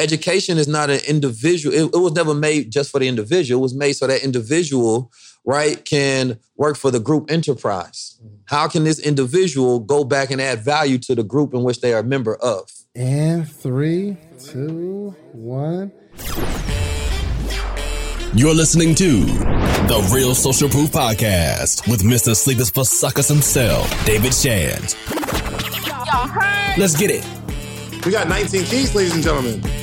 education is not an individual. It, it was never made just for the individual. It was made so that individual, right, can work for the group enterprise. Mm-hmm. How can this individual go back and add value to the group in which they are a member of? And three, two, one. You're listening to the Real Social Proof Podcast with Mr. Sleepers for Suckers himself, David Shands. Let's get it. We got 19 keys, ladies and gentlemen.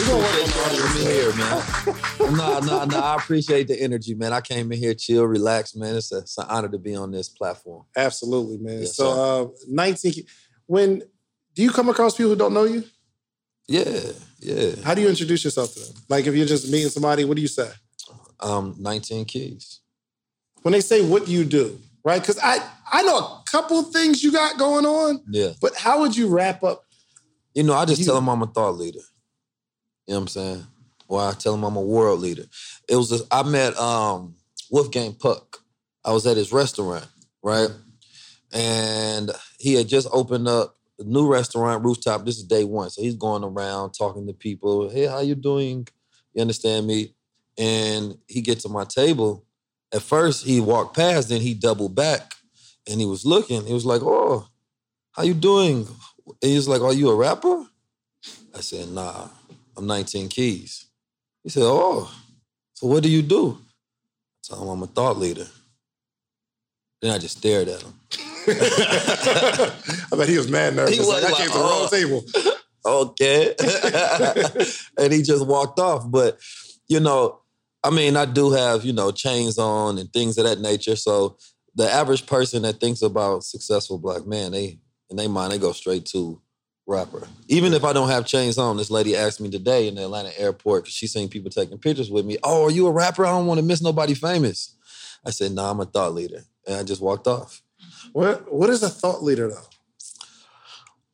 We're gonna work on here, man. nah, nah, nah. I appreciate the energy, man. I came in here, chill, relax, man. It's, a, it's an honor to be on this platform. Absolutely, man. Yes, so, uh, 19. When do you come across people who don't know you? Yeah, yeah. How do you introduce yourself to them? Like, if you're just meeting somebody, what do you say? Um, 19 keys. When they say, what do you do? Right? Because I, I know a couple things you got going on, Yeah. but how would you wrap up? You know, I just You- tell them I'm a thought leader. You know what I'm saying? Or I tell him I'm a world leader. It was just, I met um, Wolfgang Puck. I was at his restaurant, right? And he had just opened up a new restaurant, rooftop. This is day one. So he's going around talking to people. Hey, how you doing? You understand me? And he gets to my table. At first, he walked past, then he doubled back and he was looking. He was like, oh, how you doing? And he was like, Are you a rapper? I said, Nah, I'm 19 Keys. He said, Oh, so what do you do? I told him I'm a thought leader. Then I just stared at him. I bet he was mad nervous. He was like, I came to the oh. wrong table. okay. and he just walked off. But, you know, I mean, I do have, you know, chains on and things of that nature. So the average person that thinks about successful black man, they in their mind, they go straight to rapper. Even if I don't have chains on, this lady asked me today in the Atlanta airport because she seen people taking pictures with me. Oh, are you a rapper? I don't want to miss nobody famous. I said, no, nah, I'm a thought leader. And I just walked off. Mm-hmm. What What is a thought leader, though?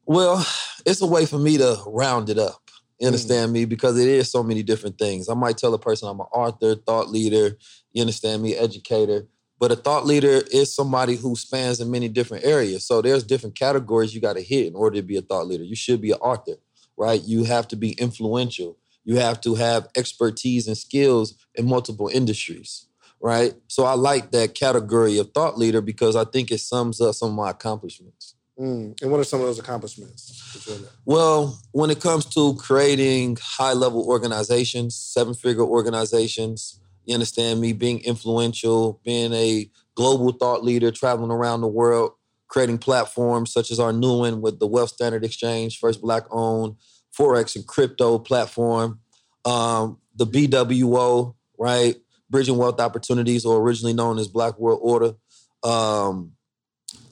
Well, it's a way for me to round it up. You mm. understand me? Because it is so many different things. I might tell a person I'm an author, thought leader, you understand me, educator. But a thought leader is somebody who spans in many different areas. So there's different categories you got to hit in order to be a thought leader. You should be an author, right? You have to be influential. You have to have expertise and skills in multiple industries, right? So I like that category of thought leader because I think it sums up some of my accomplishments. Mm. And what are some of those accomplishments? that you're in? Well, when it comes to creating high level organizations, seven figure organizations, you understand me, being influential, being a global thought leader, traveling around the world, creating platforms such as our new one with the Wealth Standard Exchange, first black owned Forex and crypto platform, um, the BWO, right? Bridging Wealth Opportunities, or originally known as Black World Order. Um,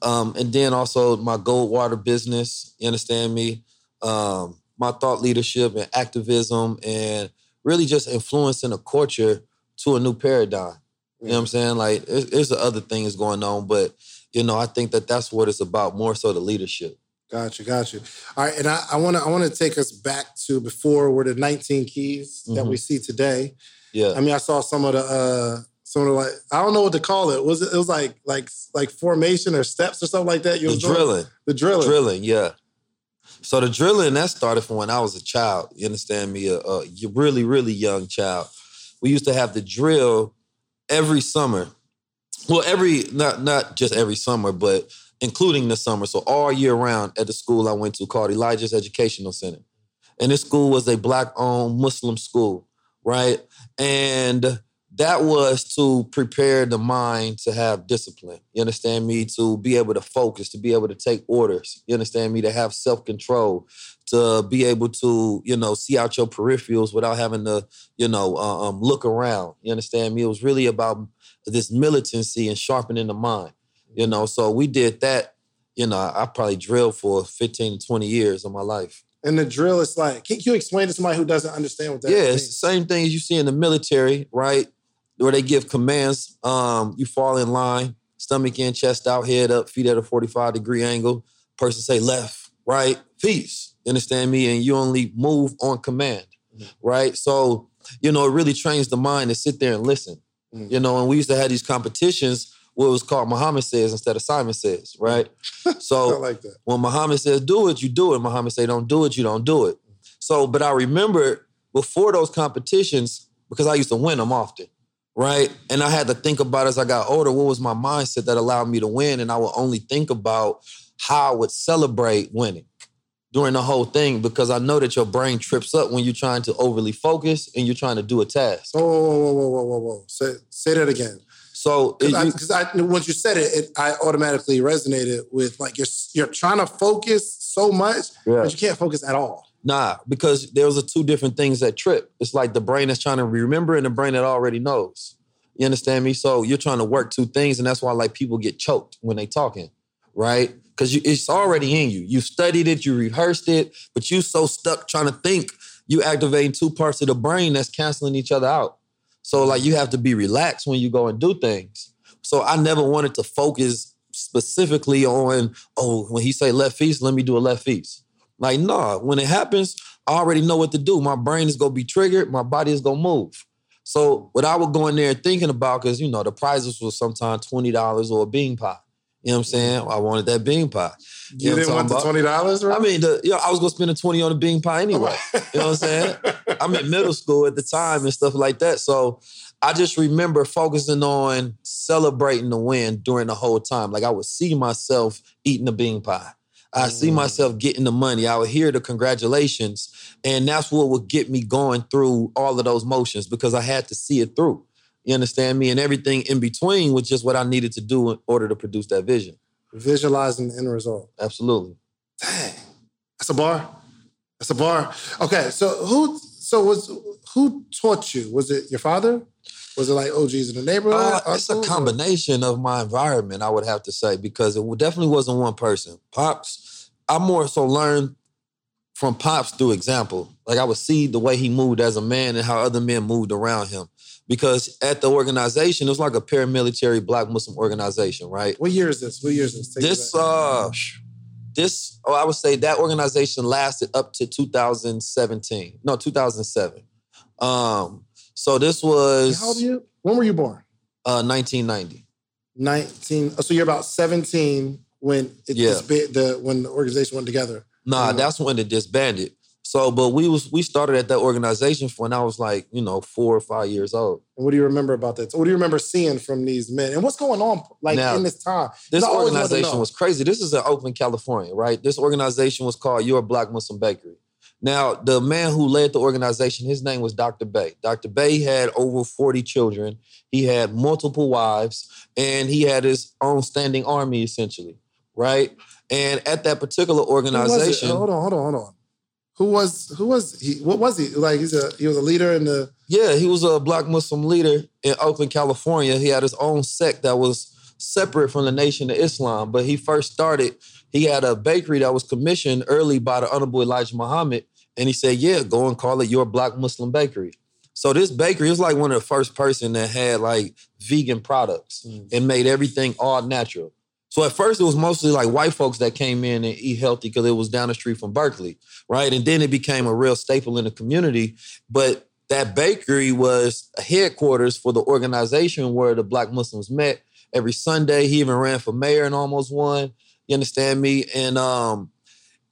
um, and then also my Goldwater business, you understand me? Um, my thought leadership and activism and really just influencing a culture to a new paradigm. You know what I'm saying? Like, there's, there's other things going on, but, you know, I think that that's what it's about, more so the leadership. Got you, got you. All right, and I, want to I want to take us back to before were the 19 keys that Mhm. we see today. Yeah. I mean, I saw some of the uh some of the like I don't know what to call it. Was it? It was like like like formation or steps or something like that. You the drilling. the drilling. Drilling, yeah. So the drilling that started from when I was a child. You understand me? A, a really, really young child. We used to have the drill every summer. Well, every not not just every summer, but including the summer. So all year round at the school I went to called Elijah's Educational Center. And this school was a black-owned Muslim school, right? And that was to prepare the mind to have discipline. You understand me? To be able to focus, to be able to take orders. You understand me? To have self control, to be able to, you know, see out your peripherals without having to, you know, uh, um, look around. You understand me? It was really about this militancy and sharpening the mind. You know, so we did that. You know, I probably drilled for 15 to 20 years of my life. And the drill is like, can you explain to somebody who doesn't understand what that yeah, means? it's the same thing as you see in the military, right? Where they give commands. Um, you fall in line, stomach in, chest out, head up, feet at a 45 degree angle. Person say left, right, peace. You understand me? And you only move on command, right? So, you know, it really trains the mind to sit there and listen. Mhm. You know, and we used to have these competitions what was called Muhammad says instead of Simon says, right? So like when Muhammad says do it, you do it. Muhammad say don't do it, you don't do it. So, but I remember before those competitions, because I used to win them often, right? And I had to think about as I got older, what was my mindset that allowed me to win? And I would only think about how I would celebrate winning during the whole thing because I know that your brain trips up when you're trying to overly focus and you're trying to do a task. Whoa, whoa, whoa, whoa, whoa, whoa. Say, say that again. So Because I, once you said it, it, I automatically resonated with like you're you're trying to focus so much, Yeah. but you can't focus at all. Nah, because those are two different things that trip. It's like the brain that's trying to remember and the brain that already knows. You understand me? So you're trying to work two things, and that's why like people get choked when they talking, right? Because it's already in you. You studied it, you rehearsed it, but you so stuck trying to think, you activating two parts of the brain that's canceling each other out. So like you have to be relaxed when you go and do things. So I never wanted to focus specifically on, oh, when he say left feet, let me do a left feet. Like, nah, when it happens, I already know what to do. My brain is gonna be triggered, my body is gonna move. So what I would go in there thinking about, because you know, the prizes was sometimes $20 or a bean pie. You know what I'm saying? I wanted that bean pie. You, know didn't I'm want the twenty dollars, right? I mean, the, you know, I was gonna spend a 20 on a bean pie anyway. You know what I'm saying? I'm in middle school at the time and stuff like that. So I just remember focusing on celebrating the win during the whole time. Like I would see myself eating the bean pie. I see Mm. myself getting the money. I would hear the congratulations. And that's what would get me going through all of those motions because I had to see it through. You understand me? And everything in between was just what I needed to do in order to produce that vision. Visualizing the end result. Absolutely. Dang, that's a bar. That's a bar. Okay, so who? So was who taught you? Was it your father? Was it like OGs in the neighborhood? Uh, it's a combination of my environment, I would have to say, because it definitely wasn't one person. Pops, I more so learned from Pops through example. Like I would see the way he moved as a man and how other men moved around him. Because at the organization, it was like a paramilitary black Muslim organization, right? What year is this? What year is this? Take This uh this oh, I would say that organization lasted up to 2017. No, 2007. Um so this was How old are you? When were you born? uh 1990. 19. oh, So you're about 17 when it, Yeah. disba- the when the organization went together. Nah, Mhm. that's when it disbanded. So, but we was we started at that organization when I was like, you know, four or five years old. And what do you remember about that? What do you remember seeing from these men? And what's going on like Now, in this time? This I always wanted to organization was crazy. This is in Oakland, California, right? This organization was called Your Black Muslim Bakery. Now, the man who led the organization, his name was Dr. Bey. Dr. Bey had over 40 children. He had multiple wives, and he had his own standing army, essentially, right? And at that particular Who was it? organization, Hold on, hold on, hold on. Who was who was he? What was he? Like he's a he was a leader in the Yeah, he was a black Muslim leader in Oakland, California. He had his own sect that was separate from the Nation of Islam. But he first started, he had a bakery that was commissioned early by the Honorable Elijah Muhammad. And he said, Yeah, go and call it your black Muslim bakery. So this bakery was like one of the first person that had like vegan products mm. and made everything all natural. So at first it was mostly like white folks that came in and eat healthy because it was down the street from Berkeley, right? And then it became a real staple in the community. But that bakery was a headquarters for the organization where the black Muslims met every Sunday. He even ran for mayor and almost won. You understand me? And um,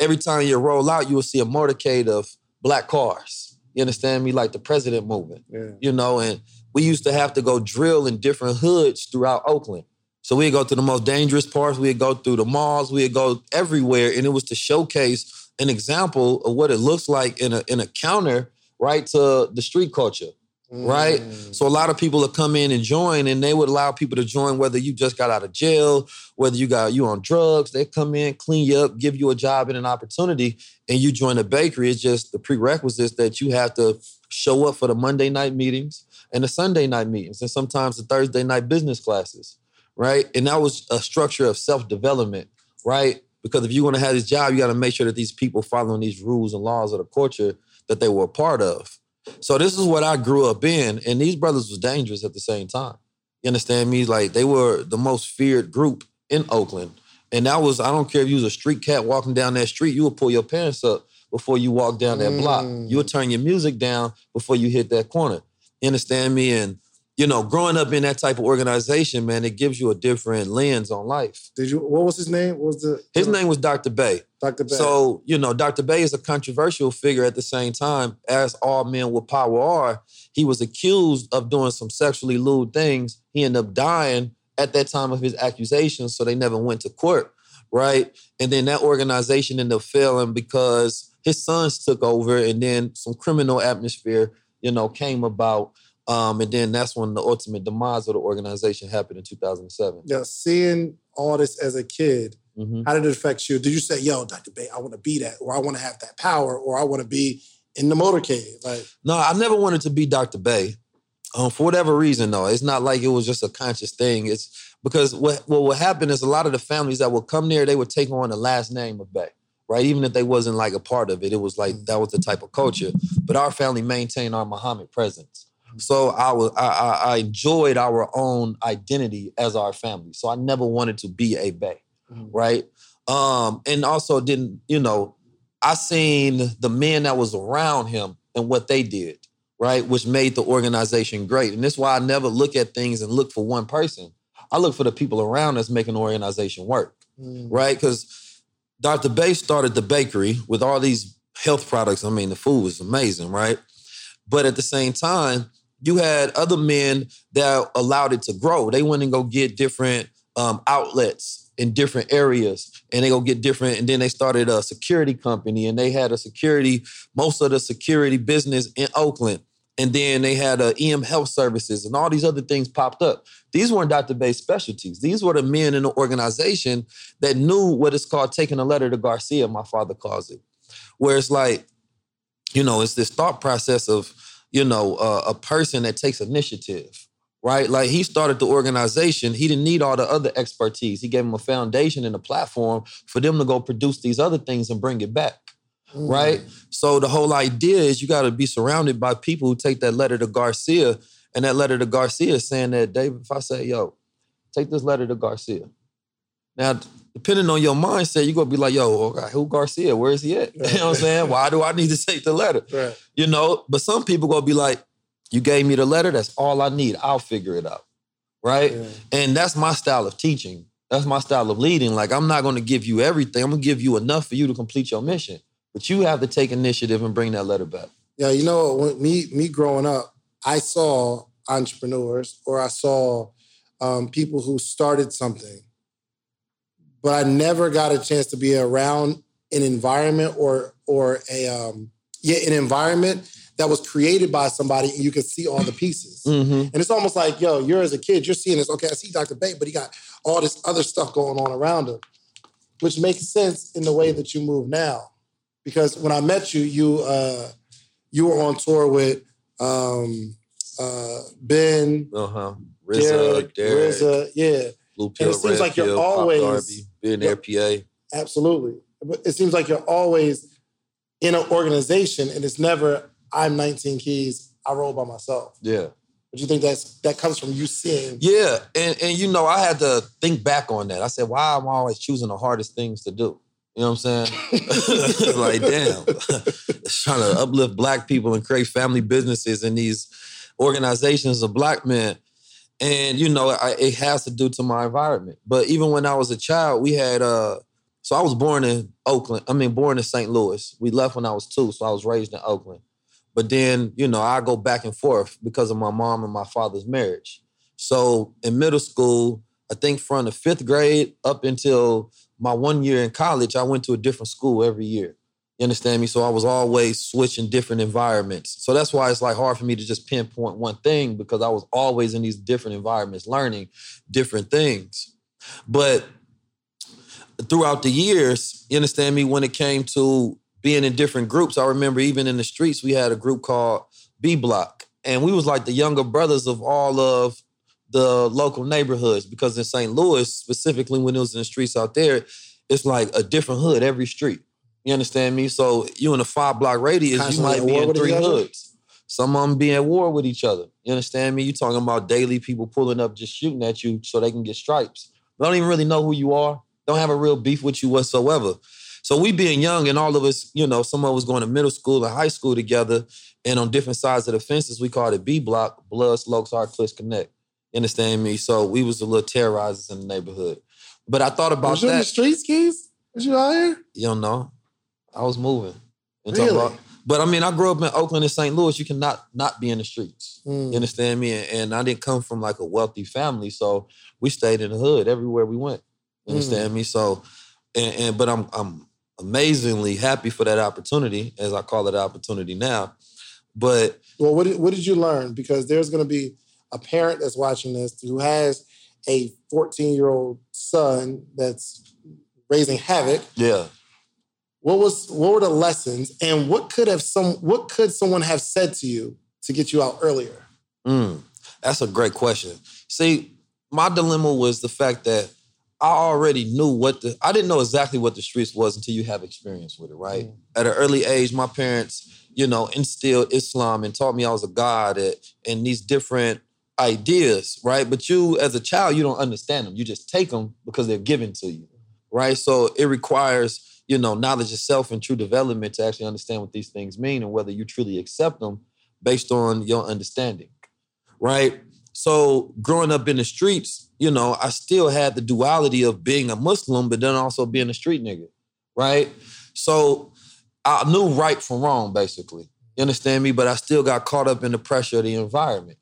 every time you roll out, you will see a motorcade of black cars. You understand me? Like the president movement yeah. you know, and we used to have to go drill in different hoods throughout Oakland. So we'd go to the most dangerous parts, we'd go through the malls, we'd go everywhere, and it was to showcase an example of what it looks like in a in a counter, right, to the street culture. Right? Mm. So a lot of people would come in and join, and they would allow people to join whether you just got out of jail, whether you got you on drugs. They come in, clean you up, give you a job and an opportunity, and you join the bakery. It's just the prerequisites that you have to show up for the Monday night meetings and the Sunday night meetings, and sometimes the Thursday night business classes, right? And that was a structure of self development, right? Because if you want to have this job, you got to make sure that these people following these rules and laws of the culture that they were a part of. So this is what I grew up in, and these brothers was dangerous at the same time. You understand me? Like they were the most feared group in Oakland, and that was I don't care if you was a street cat walking down that street, you would pull your pants up before you walk down that block. Mm. You would turn your music down before you hit that corner. You understand me? And you know, growing up in that type of organization, man, it gives you a different lens on life. Did you? What was his name? What was the? His name was Dr. Bey. Dr. Bey. So, you know, Dr. Bey is a controversial figure at the same time, as all men with power are. He was accused of doing some sexually lewd things. He ended up dying at that time of his accusations, so they never went to court, right? And then that organization ended up failing because his sons took over, and then some criminal atmosphere, you know, came about. Um, and then that's when the ultimate demise of the organization happened in 2007. yeah, seeing all this as a kid, Mhm. how did it affect you? Did you say, "Yo, Dr. Bey, I want to be that, or I want to have that power, or I want to be in the motorcade"? Like, No, I never wanted to be Dr. Bey. Um, for whatever reason, though, it's not like it was just a conscious thing. It's because what what would happen is a lot of the families that would come there, they would take on the last name of Bey, right? Even if they wasn't like a part of it, it was like that was the type of culture. But our family maintained our Muhammad presence. So I was I, I, I enjoyed our own identity as our family. So I never wanted to be a Bey, Mhm. right? Um, and also didn't you know I seen the men that was around him and what they did, right? Which made the organization great. And that's why I never look at things and look for one person. I look for the people around us making the organization work, mm, right? Because Dr. Bey started the bakery with all these health products. I mean, the food was amazing, right? But at the same time, you had other men that allowed it to grow. They went and go get different um, outlets in different areas, and they go get different. And then they started a security company, and they had a security, most of the security business in Oakland. And then they had uh, EM Health Services, and all these other things popped up. These weren't Dr. Bey's specialties. These were the men in the organization that knew what it's called taking a letter to Garcia. My father calls it, where it's like, you know, it's this thought process of, you know, uh, a person that takes initiative, right? Like he started the organization. He didn't need all the other expertise. He gave them a foundation and a platform for them to go produce these other things and bring it back, mm. right? So the whole idea is you got to be surrounded by people who take that letter to Garcia, and that letter to Garcia is saying that David, if I say, yo, take this letter to Garcia. Now, depending on your mindset, you're gonna be like, yo, okay, who Garcia? Where is he at? You know what I'm saying? Why do I need to take the letter? Right. You know, but some people gonna be like, you gave me the letter, that's all I need. I'll figure it out. Right? Yeah. And that's my style of teaching. That's my style of leading. Like, I'm not gonna give you everything. I'm gonna give you enough for you to complete your mission. But you have to take initiative and bring that letter back. Yeah, you know, when me me growing up, I saw entrepreneurs or I saw um, people who started something, but I never got a chance to be around an environment or or a um, yeah an environment that was created by somebody and you could see all the pieces. Mm-hmm. And it's almost like, yo, you're as a kid, you're seeing this. Okay, I see Dr. Bay, but he got all this other stuff going on around him, which makes sense in the way that you move now. Because when I met you, you uh, you were on tour with um, uh, Ben, Uh-huh. RZA, Derek, Derek, RZA, yeah, Blue Pill, it seems like you're Pill, always- Darby, Billionaire PA. absolutely. But it seems like you're always in an organization, and it's never I'm 19 keys. I roll by myself. Yeah. But you think that's that comes from you seeing? Yeah, and and you know, I had to think back on that. I said, why am I always choosing the hardest things to do? You know what I'm saying? like, damn, trying to uplift black people and create family businesses in these organizations of black men. And you know, I, it has to do to my environment. But even when I was a child, we had uh, so I was born in Oakland. I mean, born in St. Louis. We left when I was two, so I was raised in Oakland. But then, you know, I go back and forth because of my mom and my father's marriage. So in middle school, I think from the fifth grade up until my one year in college, I went to a different school every year. You understand me? So I was always switching different environments. So that's why it's like hard for me to just pinpoint one thing because I was always in these different environments learning different things. But throughout the years, you understand me, when it came to being in different groups, I remember even in the streets, we had a group called B Block. And we was like the younger brothers of all of the local neighborhoods because in St. Louis, specifically when it was in the streets out there, it's like a different hood every street. You understand me? So you in a five block radius, Constantly you might be in three hoods. Some of them be at war with each other. You understand me? You talking about daily people pulling up, just shooting at you so they can get stripes. They don't even really know who you are. Don't have a real beef with you whatsoever. So we being young and all of us, you know, some of us going to middle school and high school together, And on different sides of the fences, we called it B block, Blood, Slopes, Hard Cliffs Connect. You understand me? So we was a little terrorizers in the neighborhood. But I thought about Was you in the that. streets, Keys? Was you out here? You don't know. I was moving. And Really? about- but I mean, I grew up in Oakland and St. Louis. You cannot not be in the streets. Mm. You understand me? And, and I didn't come from like a wealthy family, so we stayed in the hood everywhere we went. You Mm. understand me? So, and, and but I'm I'm amazingly happy for that opportunity, as I call it opportunity now. But Well, what did, what did you learn? Because there's going to be a parent that's watching this who has a 14 year old son that's raising havoc. yeah, What was what were the lessons, and what could have some what could someone have said to you to get you out earlier? Mm, that's a great question. See, my dilemma was the fact that I already knew what the I didn't know exactly what the streets was until you have experience with it, right? Mm. At an early age, my parents, you know, instilled Islam and taught me I was a god at, and these different ideas, right? But you as a child, you don't understand them. You just take them because they're given to you, right? So it requires you know, knowledge of self and true development to actually understand what these things mean and whether you truly accept them based on your understanding, right? So growing up in the streets, you know, I still had the duality of being a Muslim, but then also being a street nigga, right? So I knew right from wrong, basically. You understand me? But I still got caught up in the pressure of the environment.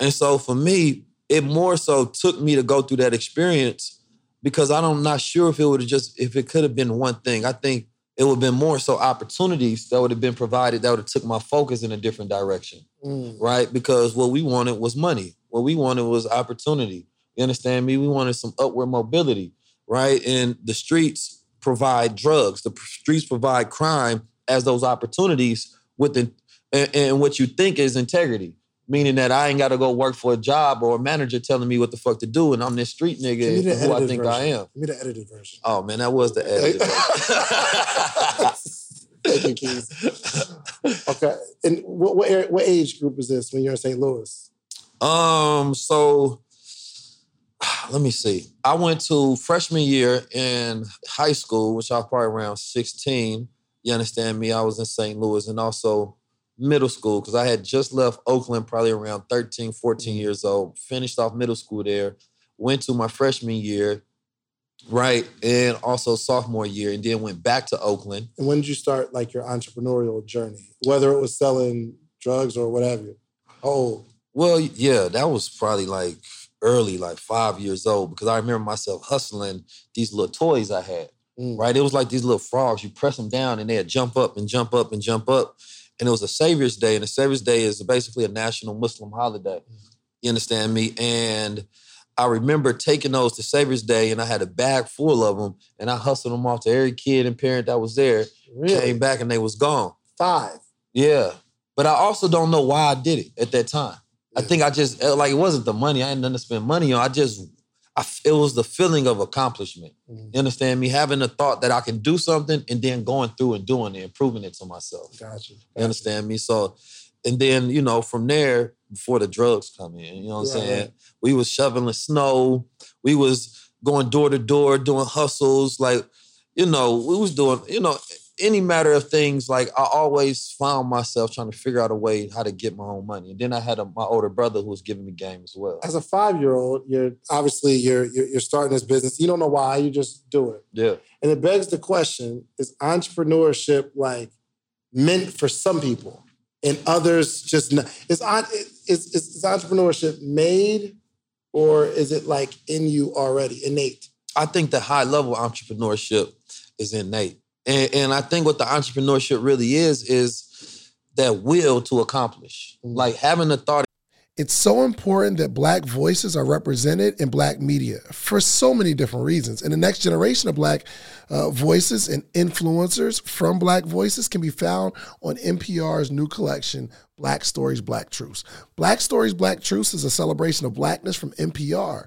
And so for me, it more so took me to go through that experience because I don't- I'm not sure if it would have just if it could have been one thing. I think it would have been more so opportunities that would have been provided that would have took my focus in a different direction Mm. right? Because what we wanted was money. What we wanted was opportunity. You understand me? We wanted some upward mobility, right? And the streets provide drugs. The streets provide crime as those opportunities within and, and what you think is integrity. Meaning that I ain't got to go work for a job or a manager telling me what the fuck to do, and I'm this street nigga who I think version. I am. Give me the edited version. Oh man, that was the edited. version. Thank you, Keys. Okay, and what what, what age group is this when you're in St. Louis? Um, so let me see. I went to freshman year in high school, which I was probably around 16. You understand me? I was in St. Louis and also middle school because I had just left Oakland probably around 13, 14 years old. Finished off middle school there. Went to my freshman year, right? And also sophomore year, and then went back to Oakland. And when did you start like your entrepreneurial journey? Whether it was selling drugs or whatever. Oh, Well, yeah, that was probably like early, like five years old, because I remember myself hustling these little toys I had. Mm. Right, it was like these little frogs. You press them down, and they'd jump up and jump up and jump up. And it was a Savior's Day, and the Savior's Day is basically a national Muslim holiday. You understand me? And I remember taking those to Savior's Day, and I had a bag full of them, and I hustled them off to every kid and parent that was there. really? Came back, and they was gone. Five. Yeah. But I also don't know why I did it at that time. I think I just uh, like it wasn't the money. I had nothing to spend money on. I just I it was the feeling of accomplishment. Mhm. You understand me? Having the thought that I can do something and then going through and doing it and proving it to myself. Gotcha. You understand me? So and then, you know, from there, before the drugs come in, you know what I'm saying? right. We was shoveling snow. We was going door to door, doing hustles. Like, you know, we was doing, you know, any matter of things. Like I always found myself trying to figure out a way how to get my own money. And then I had a, my older brother who was giving me game as well. As a five year old, you're obviously you're, you're you're starting this business. You don't know why. You just do it. Yeah. And it begs the question: Is entrepreneurship like meant for some people, and others just not? Is is, is, is entrepreneurship made, or is it like in you already, innate? I think the high level entrepreneurship is innate. And, and I think what the entrepreneurship really is, is that will to accomplish. Mm. Like having the thought It's so important that Black voices are represented in Black media for so many different reasons. And the next generation of Black uh, voices and influencers from Black voices can be found on NPR's new collection, Black Stories, Black Truths. Black Stories, Black Truths is a celebration of Blackness from NPR.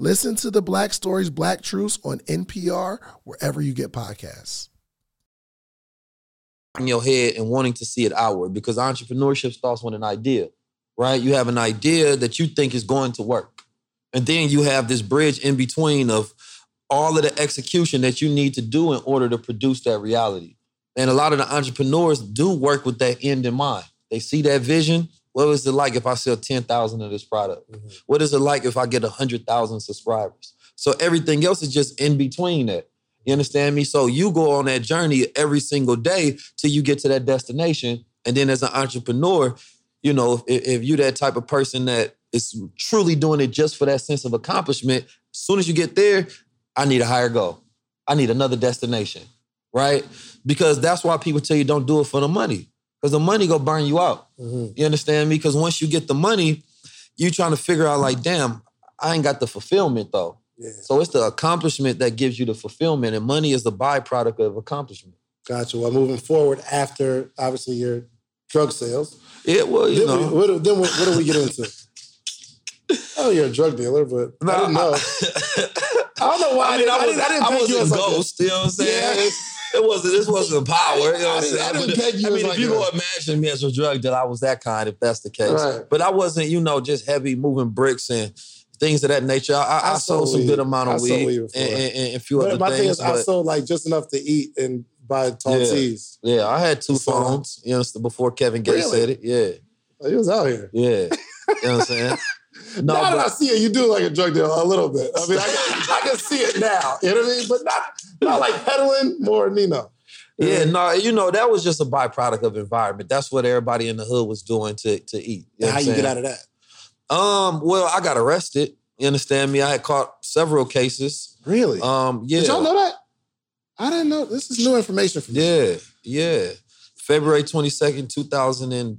Listen to the Black Stories, Black Truths on NPR, wherever you get podcasts. In your head and wanting to see it outward because entrepreneurship starts with an idea, right? You have an idea that you think is going to work. And then you have this bridge in between of all of the execution that you need to do in order to produce that reality. And a lot of the entrepreneurs do work with that end in mind. They see that vision. What is it like if I sell 10,000 of this product? Mm-hmm. What is it like if I get 100,000 subscribers? So everything else is just in between that. You understand me? So you go on that journey every single day till you get to that destination. And then as an entrepreneur, you know, if, if you're that type of person that is truly doing it just for that sense of accomplishment, as soon as you get there, I need a higher goal. I need another destination, right? Because that's why people tell you don't do it for the money. Because the money go burn you out. Mm-hmm. You understand me? Because once you get the money, you trying to figure out like, damn, I ain't got the fulfillment though. Yeah. So it's the accomplishment that gives you the fulfillment, and money is the byproduct of accomplishment. Gotcha. Well, moving forward after obviously your drug sales. Yeah, well, you then know. We, what, then what, what do we get into? oh, you're a drug dealer, but no, I didn't know. I, I don't know why. I, mean, I, I, didn't, I, didn't, I, was a ghost. Like you know what I'm saying? Yeah. It wasn't. This wasn't power. You know what I'm saying? I, didn't peg you. I mean, like if you go imagine me as a drug dealer, I was that kind. If that's the case, right. but I wasn't. You know, just heavy moving bricks and things of that nature. I, I, I sold some good amount of weed, weed and, and, and, a few but other my things. thing is, I sold like just enough to eat and buy tall yeah. teas. Yeah, I had two so, phones. You know, before Kevin Gates really? said it. Yeah, oh, he was out here. Yeah, you know what I'm saying. No, now but, that I see it, you do like a drug dealer a little bit. I mean, I can, I can see it now. You know what I mean? But not not like peddling, more Nino. Yeah, no, you know that was just a byproduct of environment. That's what everybody in the hood was doing to to eat. You know how you get out of that? Um, well, I got arrested. You understand me? I had caught several cases. Really? Um, yeah. Did y'all know that? I didn't know. This is new information for me. Yeah, yeah. February twenty second, two thousand and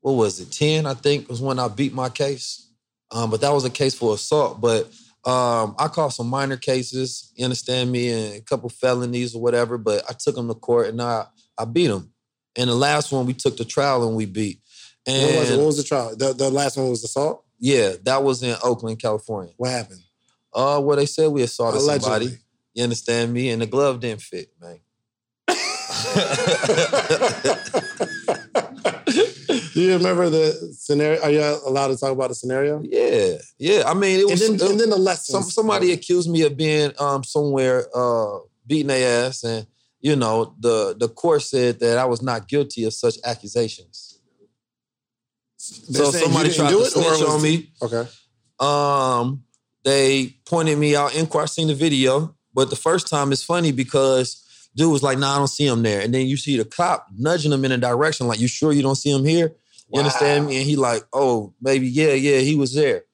what was it? Ten, I think, was when I beat my case. Um, but that was a case for assault. But um, I caught some minor cases, you understand me, and a couple felonies or whatever. But I took them to court and I I beat them. And the last one we took to trial and we beat. And what was, it? What was the trial? The, the last one was assault. Yeah, that was in Oakland, California. What happened? Uh, well, they said we assaulted Allegedly. somebody. You understand me? And the glove didn't fit, man. Do you remember the scenario? Are you allowed to talk about the scenario? Yeah, yeah. I mean, it was. And then, and then the lesson. Some, somebody accused me of being um, somewhere uh, beating their ass, and you know, the the court said that I was not guilty of such accusations. They're so somebody tried to snitch on me. Okay. Um, they pointed me out in court. I seen the video, but the first time it's funny because dude was like, "Nah, I don't see him there." And then you see the cop nudging him in a direction, like, "You sure you don't see him here?" You wow. understand me? And he like, "Oh, maybe yeah, yeah, he was there."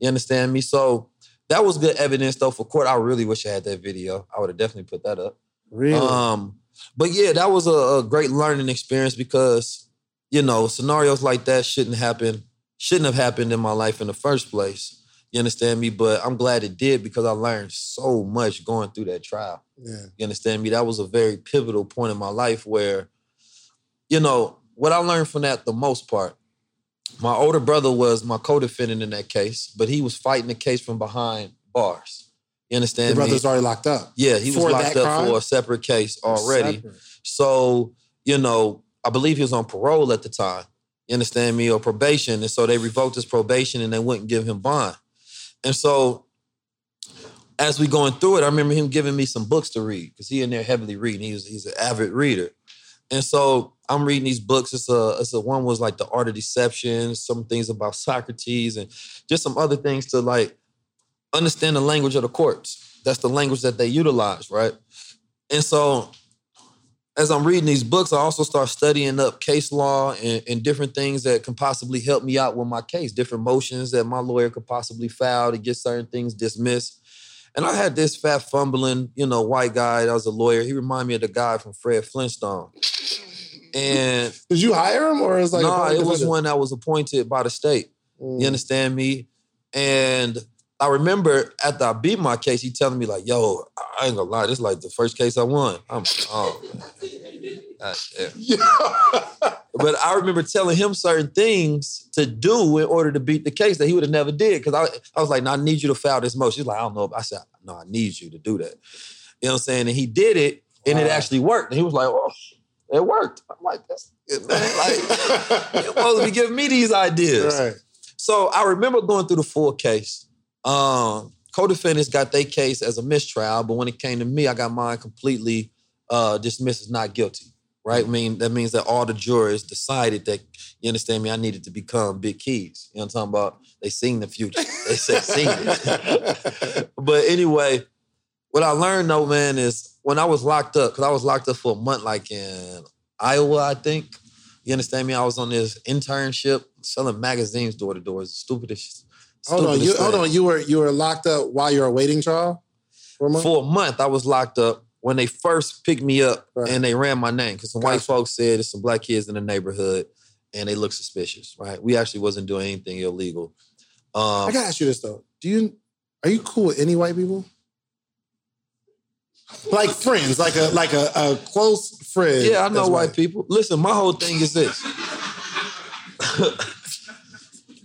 You understand me? So that was good evidence though for court. I really wish I had that video. I would have definitely put that up. Really? Um, but yeah, that was a, a great learning experience because you know scenarios like that shouldn't happen. Shouldn't have happened in my life in the first place. You understand me? But I'm glad it did because I learned so much going through that trial. Yeah. You understand me? That was a very pivotal point in my life where, you know, what I learned from that the most part, my older brother was my co-defendant in that case, but he was fighting the case from behind bars. You understand Your brother's me? already locked up. Yeah, he was locked up crime? for a separate case already. Separate. So, you know, I believe he was on parole at the time. You understand me? Or probation. And so they revoked his probation and they wouldn't give him bond. And so as we going through it, I remember him giving me some books to read because he in there heavily reading. He was, he's an avid reader. And so I'm reading these books. It's a, it's a one was like the art of deception, some things about Socrates, and just some other things to like understand the language of the courts. That's the language that they utilize, right? And so as I'm reading these books, I also start studying up case law and, and, different things that can possibly help me out with my case, different motions that my lawyer could possibly file to get certain things dismissed. And I had this fat fumbling, you know, white guy that was a lawyer. He reminded me of the guy from Fred Flintstone. And did you hire him or is like no? Nah, it was one that was appointed by the state. Mm. You understand me? And I remember after I beat my case, he telling me like, "Yo, I ain't gonna lie, this is like the first case I won." I'm, oh, yeah. but I remember telling him certain things to do in order to beat the case that he would have never did. Because I, I was like, "No, I need you to file this motion." He's like, "I don't know." I said, "No, I need you to do that." You know what I'm saying? And he did it, and wow. it actually worked. And he was like, "Oh, it worked." I'm like, "That's good, man." Like, you're supposed to be giving me these ideas. Right. So I remember going through the full case. Um, co-defendants got their case as a mistrial, but when it came to me, I got mine completely uh, dismissed as not guilty. Right? I mean, that means that all the jurors decided that you understand me. I needed to become Big Keys. You know what I'm talking about? They seen the future. They said seen it. but anyway, what I learned though, man, is when I was locked up, because I was locked up for a month, like in Iowa, I think. You understand me? I was on this internship selling magazines door to door. It's the stupidest Hold on, you hold on. You were you were locked up while you were awaiting trial for a month. For a month, I was locked up when they first picked me up right. and they ran my name because some gotcha. white folks said there's some black kids in the neighborhood and they look suspicious. Right? We actually wasn't doing anything illegal. Um, I gotta ask you this though. Do you are you cool with any white people? Like friends, like a like a, a close friend. Yeah, I know white, white people. Listen, my whole thing is this.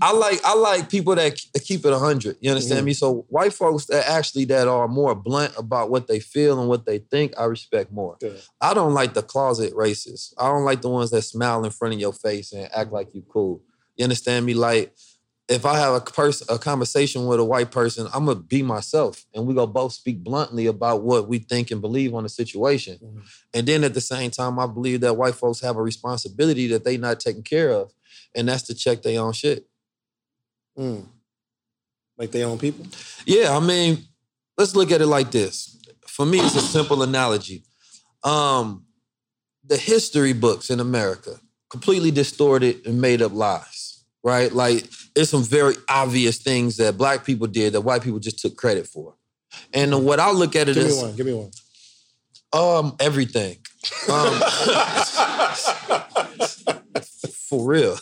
I like I like people that keep it hundred. You understand mm-hmm. me? So white folks that actually that are more blunt about what they feel and what they think, I respect more. Yeah. I don't like the closet racists. I don't like the ones that smile in front of your face and act like you cool. You understand me? Like if I have a person a conversation with a white person, I'm gonna be myself, and we go both speak bluntly about what we think and believe on the situation. Mm-hmm. And then at the same time, I believe that white folks have a responsibility that they not taking care of, and that's to check their own shit. Mm. Like they own people? Yeah, I mean, let's look at it like this. For me, it's a simple analogy. Um, the history books in America completely distorted and made up lies, right? Like it's some very obvious things that black people did that white people just took credit for. And what I look at it give is, me one. Give me one. Um, everything. Um, for real.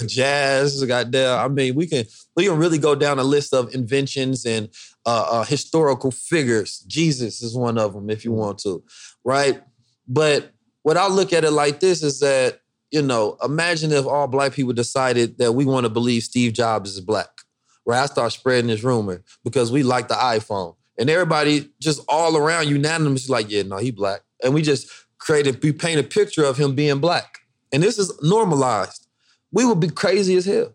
Jazz, goddamn. I mean, we can we can really go down a list of inventions and uh, uh, historical figures. Jesus is one of them, if you want to, right? But what I look at it like this is that you know, imagine if all black people decided that we want to believe Steve Jobs is black, right? I start spreading this rumor because we like the iPhone, and everybody just all around unanimously like, yeah, no, he black, and we just created, we paint a picture of him being black. And this is normalized. We would be crazy as hell.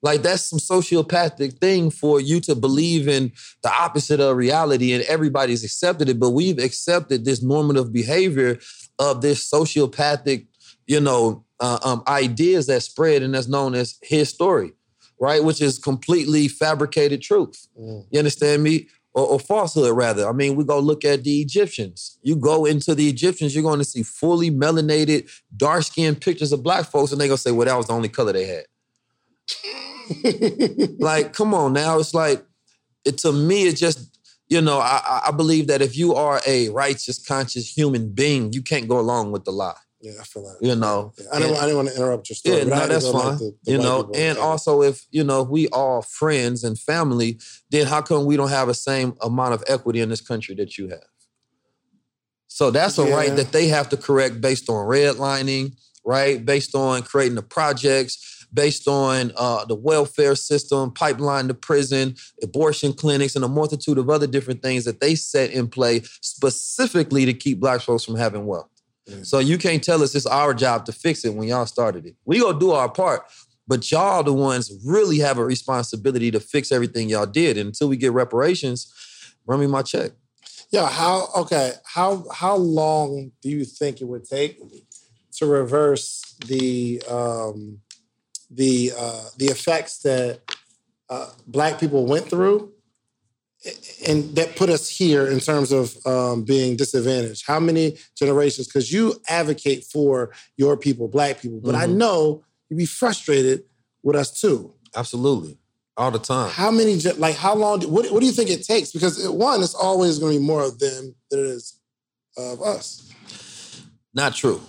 Like that's some sociopathic thing for you to believe in the opposite of reality, and everybody's accepted it. But we've accepted this normative behavior of this sociopathic, you know, uh, um, ideas that spread, and that's known as his story, right? Which is completely fabricated truth. Mm. You understand me? Or, or falsehood rather. I mean, we go look at the Egyptians. You go into the Egyptians, you're going to see fully melanated, dark skinned pictures of black folks, and they're gonna say, well, that was the only color they had. like, come on now. It's like, it, to me, it just, you know, I, I believe that if you are a righteous, conscious human being, you can't go along with the lie. Yeah, I feel that. You know, yeah, I, didn't, I didn't want to interrupt your story. Yeah, no, that's fine. Like the, the you know, and also if you know we all friends and family, then how come we don't have the same amount of equity in this country that you have? So that's a yeah. right that they have to correct based on redlining, right? Based on creating the projects, based on uh, the welfare system, pipeline to prison, abortion clinics, and a multitude of other different things that they set in play specifically to keep black folks from having wealth. So you can't tell us it's our job to fix it when y'all started it. We gonna do our part, But y'all the ones really have a responsibility to fix everything y'all did. And until we get reparations, run me my check. Yeah, how okay, how how long do you think it would take to reverse the um the uh the effects that uh, black people went through and that put us here in terms of um, being disadvantaged? How many generations? Because you advocate for your people, black people, but mm-hmm. I know you'd be frustrated with us too. Absolutely, all the time. How many? Like, how long? What, what do you think it takes? Because it, one, it's always going to be more of them than it is of us. Not true.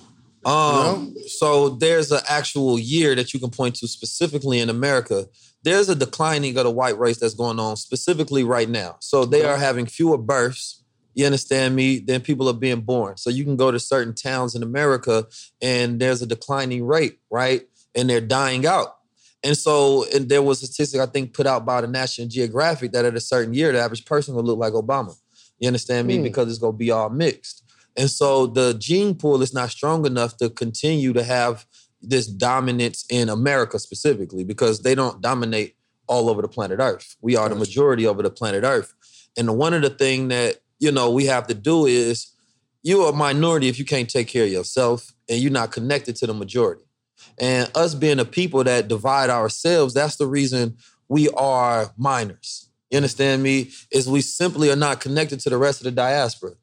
Um, know? so there's an actual year that you can point to specifically in America there's a declining of the white race that's going on specifically right now. So they are having fewer births. You understand me? Than people are being born. So you can go to certain towns in America and there's a declining rate, right? And they're dying out. And so and there was a statistic I think put out by the National Geographic that at a certain year the average person will look like Obama. You understand me? Mm. Because it's gonna be all mixed. And so the gene pool is not strong enough to continue to have this dominance in America specifically because they don't dominate all over the planet Earth. We are the majority over the planet Earth. And one of the things that, you know, we have to do is you're a minority if you can't take care of yourself and you're not connected to the majority. And us being a people that divide ourselves, that's the reason we are minors. You understand me? Is we simply are not connected to the rest of the diaspora.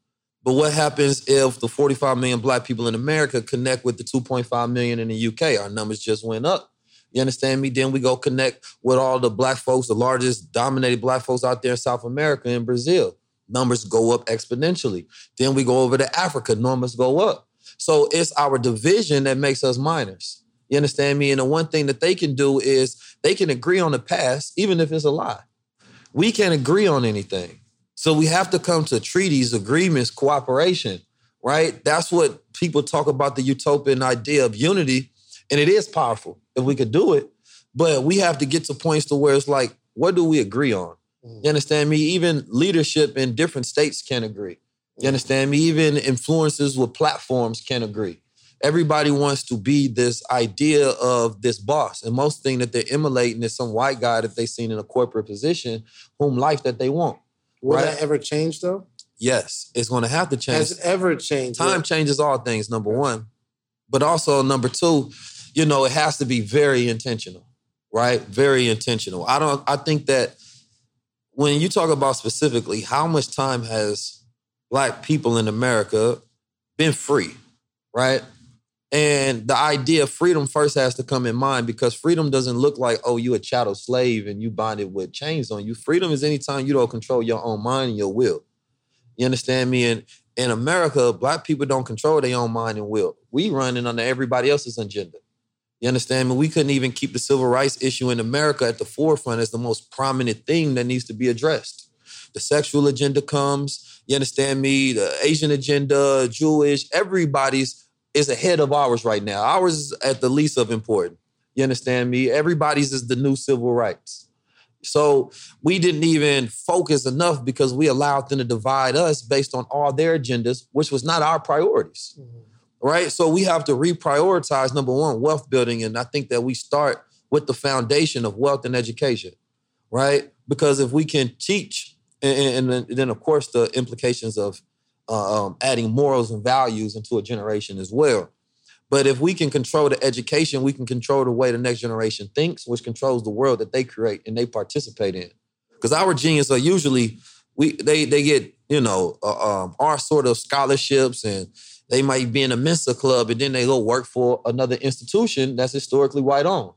But what happens if the 45 million black people in America connect with the 2.5 million in the UK? Our numbers just went up. You understand me? Then we go connect with all the black folks, the largest dominated black folks out there in South America and Brazil. Numbers go up exponentially. Then we go over to Africa, numbers go up. So it's our division that makes us minors. You understand me? And the one thing that they can do is they can agree on the past, even if it's a lie. We can't agree on anything. So we have to come to treaties, agreements, cooperation, right? That's what people talk about the utopian idea of unity. And it is powerful if we could do it. But we have to get to points to where it's like, what do we agree on? Mm. You understand me? Even leadership in different states can agree. You understand me? Even influencers with platforms can agree. Everybody wants to be this idea of this boss. And most thing that they're emulating is some white guy that they seen in a corporate position, whom life that they want. Will right? that ever change though? Yes, it's going to have to change. Has it ever changed? Time changes all things. Number one, but also number two, you know, it has to be very intentional, right? Very intentional. I don't. I think that when you talk about specifically how much time has black people in America been free, right? And the idea of freedom first has to come in mind because freedom doesn't look like, oh, you a chattel slave and you bonded with chains on you. Freedom is anytime you don't control your own mind and your will. You understand me? And in America, black people don't control their own mind and will. We run running under everybody else's agenda. You understand me? We couldn't even keep the civil rights issue in America at the forefront as the most prominent thing that needs to be addressed. The sexual agenda comes, you understand me? The Asian agenda, Jewish, everybody's is ahead of ours right now. Ours is at the least of important. You understand me? Everybody's is the new civil rights. So we didn't even focus enough because we allowed them to divide us based on all their agendas, which was not our priorities. Mm-hmm. Right? So we have to reprioritize number one, wealth building. And I think that we start with the foundation of wealth and education. Right? Because if we can teach, and, and then of course the implications of um, adding morals and values into a generation as well. But if we can control the education, we can control the way the next generation thinks, which controls the world that they create and they participate in. Because our genius are usually we they they get you know uh, um, our sort of scholarships and they might be in a Mensa club and then they go work for another institution that's historically white owned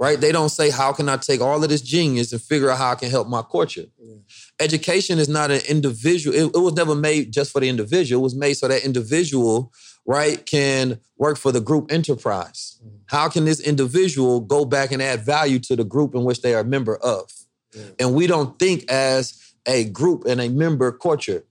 right? They don't say, how can I take all of this genius and figure out how I can help my culture? Yeah. Education is not an individual. It, it, was never made just for the individual. It was made so that individual, right, can work for the group enterprise. Mm. How can this individual go back and add value to the group in which they are a member of? Yeah. And we don't think as a group and a member culture.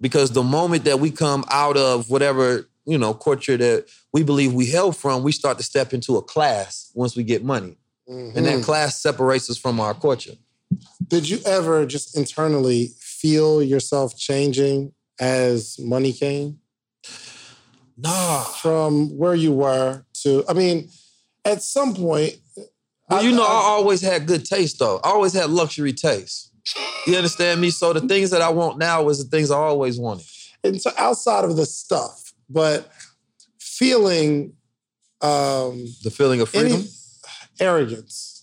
Because the moment that we come out of whatever, you know, culture that we believe we hail from, we start to step into a class once we get money. Mm-hmm. And that mm-hmm. class separates us from our culture. Did you ever just internally feel yourself changing as money came? Nah. From where you were to, I mean, at some point, But you know, I, always had good taste though. I always had luxury taste. You understand me? So the things that I want now is the things I always wanted. And so outside of the stuff, but feeling um The feeling of freedom. any arrogance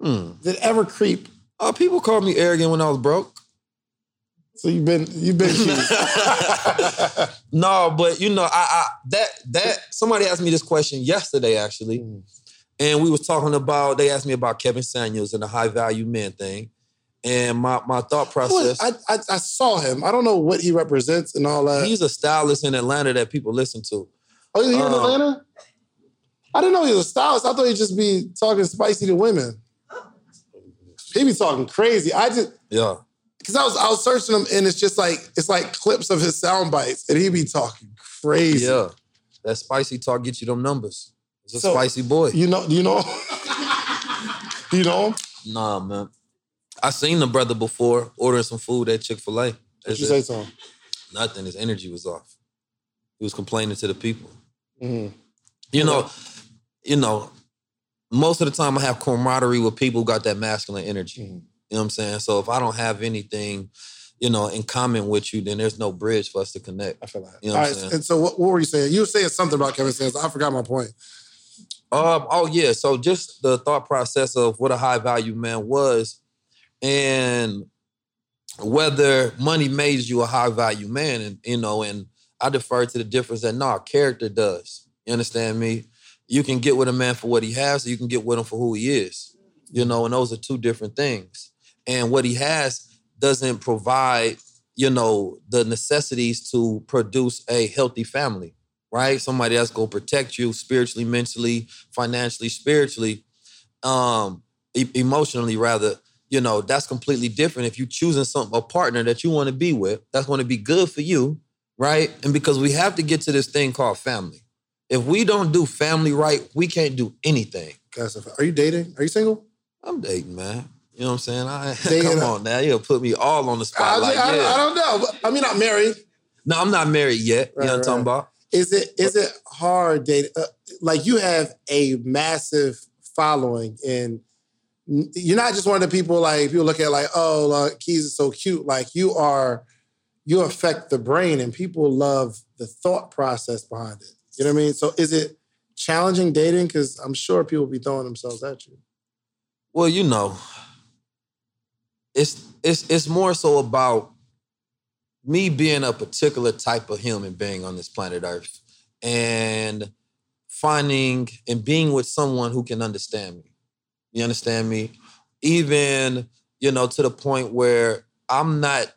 Hmm. did it ever creep. Uh, people called me arrogant when I was broke. So you've been you've been no, but you know, I, I that that somebody asked me this question yesterday actually, Mm. and we was talking about. They asked me about Kevin Samuels and the high value men thing, and my my thought process. I, I I saw him. I don't know what he represents and all that. he's a stylist in Atlanta that people listen to. oh, he's here in um, Atlanta? I didn't know he was a stylist. I thought he'd just be talking spicy to women. He be talking crazy. I just Yeah, because I was I was searching him and it's just like it's like clips of his sound bites and he be talking crazy. yeah. That spicy talk gets you them numbers. It's a So- spicy boy. You know, you know, you know? Nah, man. I seen the brother before ordering some food at Chick Fil A. What you say something? Nothing. His energy was off. He was complaining to the people. Mhm. You know, you know, most of the time I have camaraderie with people who got that masculine energy. Mhm. You know what I'm saying? So if I don't have anything, you know, in common with you, then there's no bridge for us to connect. I feel like. You know All I'm saying? and so what, what were you saying? You were saying something about Kevin Samuels. I forgot my point. Um, oh yeah. So just the thought process of what a high value man was and whether money made you a high value man. And you know, and I defer to the difference that nah, character does. You understand me? You can get with a man for what he has, or you can get with him for who he is. You know, and those are two different things. And what he has doesn't provide, you know, the necessities to produce a healthy family right? Somebody that's gonna protect you spiritually, mentally, financially, spiritually, um, e- emotionally, rather. You know, that's completely different. If you're choosing some a partner that you want to be with, that's going to be good for you, right? And because we have to get to this thing called family. If we don't do family right, we can't do anything. Are you dating? Are you single? I'm dating, man. You know what I'm saying? I, Dating, come uh, on now, you'll put me all on the spot. I, like, I- yeah. I don't know. I mean, I'm married. no, I'm not married yet. Right, you know what I'm talking about? Is it is it hard dating? Uh, like you have a massive following, and you're not just one of the people like people look at like, oh, like, Keys is so cute. Like you are, you affect the brain, and people love the thought process behind it. You know what I mean? So is it challenging dating? Because I'm sure people will be throwing themselves at you. Well, you know, it's it's it's more so about me being a particular type of human being on this planet Earth and finding and being with someone who can understand me. You understand me? Even, you know, to the point where I'm not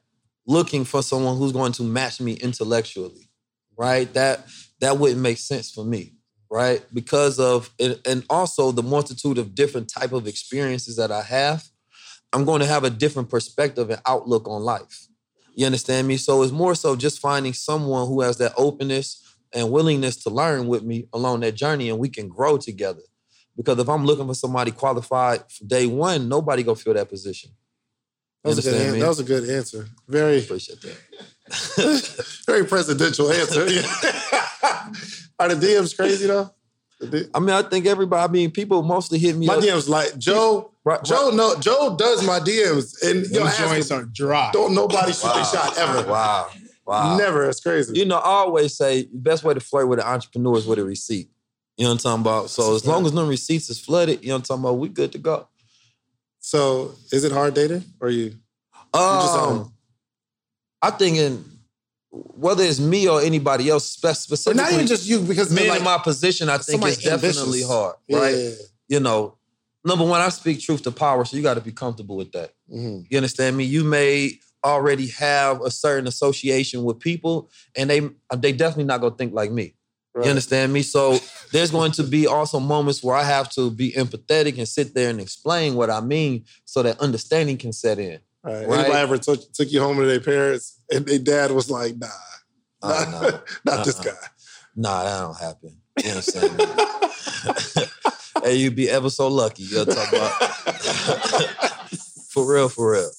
looking for someone who's going to match me intellectually. Right? That that wouldn't make sense for me right? Because of and also the multitude of different type of experiences that i have i'm going to have a different perspective and outlook on life. You understand me? So it's more so just finding someone who has that openness and willingness to learn with me along that journey and we can grow together. Because if i'm looking for somebody qualified from day one nobody gonna fill that position. That was, a good, understand an- me? that was a good answer. Very, appreciate that very presidential answer. Are the DMs crazy though? I mean i think everybody i mean people mostly hit me My up DMs like Joe. Right, Joe, no, Joe does my DMs, and yo, Those ask him, joints are dry. don't nobody shoot a shot ever. wow wow Never. It's crazy. You know, I always say the best way to flirt with an entrepreneur is with a receipt. You know what I'm talking about? So as long as no receipts is flooded, you know what I'm talking about, we good to go. so, is it hard dating, or you? just Um, saying. I think in whether it's me or anybody else, spe- But specifically not even just you, because men like, in my position, I think it's definitely ambitious. hard, right? Yeah. You know, number one, I speak truth to power, so you got to be comfortable with that. Mhm. You understand me? You may already have a certain association with people, and they they definitely not gonna think like me. Right. You understand me? So there's going to be also moments where I have to be empathetic and sit there and explain what I mean so that understanding can set in. Right. Right. Anybody ever took, took you home to their parents, and their dad was like, "Nah, Oh, not, no. not this Uh-uh. guy." Nah, that don't happen. You understand me? hey, you'd be ever so lucky. You're talking about for real, for real.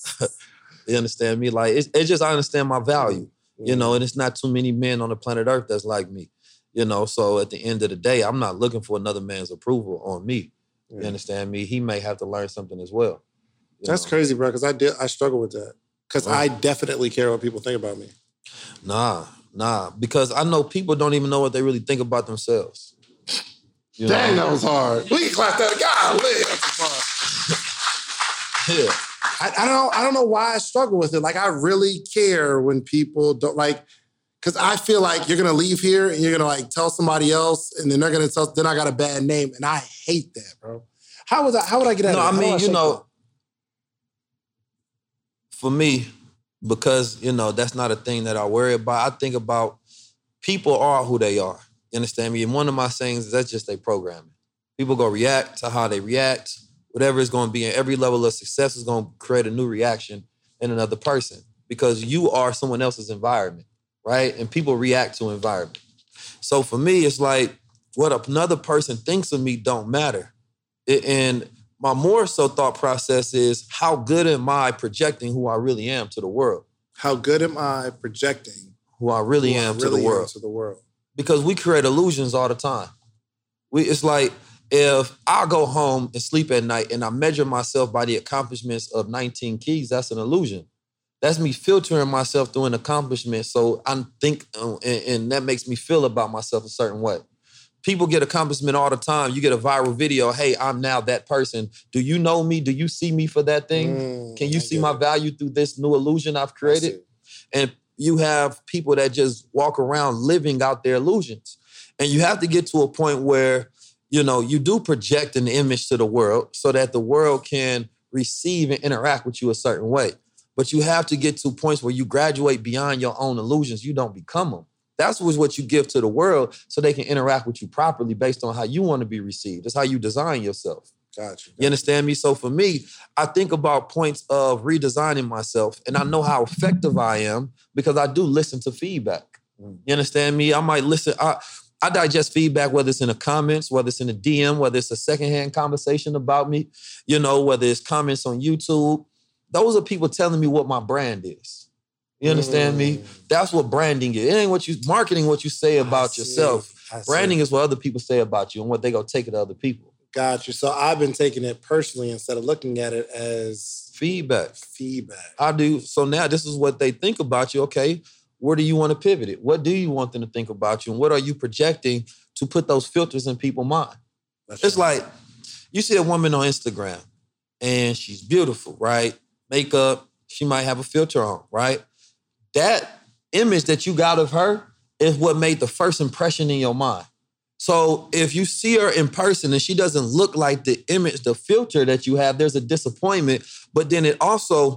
you understand me? Like it's, it's just I understand my value, you mm-hmm. know, and it's not too many men on the planet Earth that's like me. You know, so at the end of the day, I'm not looking for another man's approval on me. You understand me? He may have to learn something as well. That's know? crazy, bro. Because I did, I struggle with that. Because Right. I definitely care what people think about me. Nah, nah. Because I know people don't even know what they really think about themselves. You Dang, know? that was hard. We can clap that. That's hard. Yeah. I, I don't I don't know why I struggle with it. Like I really care when people don't like because I feel like you're gonna leave here and you're gonna like tell somebody else and then they're gonna tell then I got a bad name and I hate that, bro. How was I how would I get out No, of I that? How mean, you know, for me, because you know that's not a thing that I worry about. I think about people are who they are. You understand me? And one of my sayings is that's just their programming. People go react to how they react. Whatever is going to be in every level of success is going to create a new reaction in another person because you are someone else's environment, right? And people react to environment. So for me, it's like what another person thinks of me don't matter. It- and my more so thought process is how good am I projecting who I really am to the world, How good am I projecting who I really who I am to the am world? to the world? Because we create illusions all the time. We it's like if I go home and sleep at night and I measure myself by the accomplishments of 19 keys, that's an illusion. That's me filtering myself through an accomplishment. So I think, uh, and, and that makes me feel about myself a certain way. People get accomplishment all the time. You get a viral video. Hey, I'm now that person. Do you know me? Do you see me for that thing? Mm, Can you I see my it. value through this new illusion I've created? and you have people that just walk around living out their illusions and you have to get to a point where you know you do project an image to the world so that the world can receive and interact with you a certain way but you have to get to points where you graduate beyond your own illusions you don't become them that's what you give to the world so they can interact with you properly based on how you want to be received that's how you design yourself Got you. you understand me? So for me, I think about points of redesigning myself, and I know how effective I am because I do listen to feedback. Mm. You understand me? I might listen. I, I digest feedback, whether it's in the comments, whether it's in the DM, whether it's a secondhand conversation about me, you know, whether it's comments on YouTube. Those are people telling me what my brand is. You understand me? Mm. That's what branding is. It ain't what you marketing what you say about see. yourself. Branding is what other people say about you and what they go take it to other people. Got you. So I've been taking it personally instead of looking at it as Feedback. feedback. I do. So now this is what they think about you. Okay, where do you want to pivot it? What do you want them to think about you? And what are you projecting to put those filters in people's mind? That's It's right. like you see a woman on Instagram and she's beautiful, right? Makeup, she might have a filter on, right? That image that you got of her is what made the first impression in your mind. So if you see her in person and she doesn't look like the image, the filter that you have, there's a disappointment. But then it also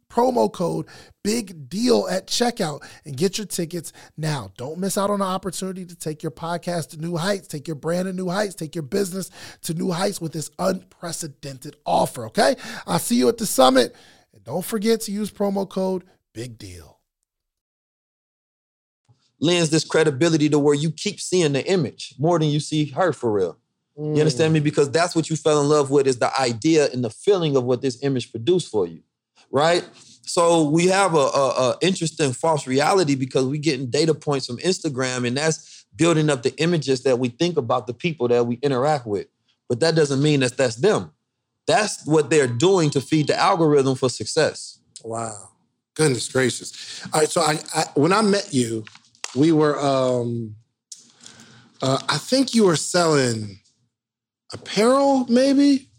promo code big deal at checkout and get your tickets now. Don't miss out on the opportunity to take your podcast to new heights, take your brand to new heights, take your business to new heights with this unprecedented offer, okay? I'll see you at the summit. And don't forget to use promo code big deal. Lends this credibility to where you keep seeing the image more than you see her for real. Mm. You understand me? Because that's what you fell in love with is the idea and the feeling of what this image produced for you right? So we have a, a, a, interesting false reality because we're getting data points from Instagram, and that's building up the images that we think about the people that we interact with. But that doesn't mean that that's them. That's what they're doing to feed the algorithm for success. Wow, goodness gracious! All right, so I, I when I met you, we were. um uh, I think you were selling apparel, maybe.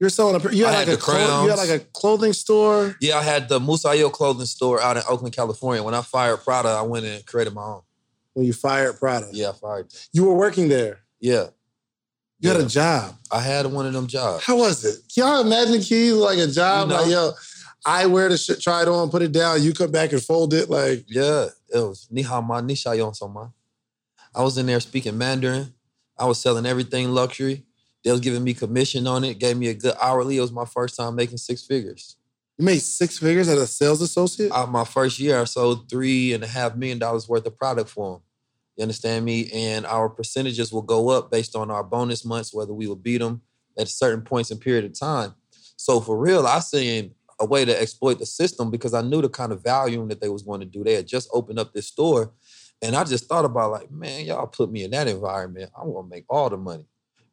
You're selling a. You had, like had a clo- you had like a clothing store. Yeah, I had the Musayo clothing store out in Oakland, California. When I fired Prada, I went and created my own. When you fired Prada, yeah, I fired. You were working there. Yeah. You yeah. had a job. I had one of them jobs. How was it? Can y'all imagine Keys like a job? You know? Like, yo, I wear the shit, try it on, put it down. You come back and fold it. Like, yeah, it was ni hao ma ni shayon so I was in there speaking Mandarin. I was selling everything luxury. They was giving me commission on it, gave me a good hourly. It was my first time making six figures. You made six figures as a sales associate? Uh, my first year, I sold three and a half million dollars worth of product for them. You understand me? And our percentages will go up based on our bonus months, whether we will beat them at certain points in period of time. So for real, I seen a way to exploit the system because I knew the kind of volume that they was going to do. They had just opened up this store. And I just thought about like, man, y'all put me in that environment. I'm gonna make all the money.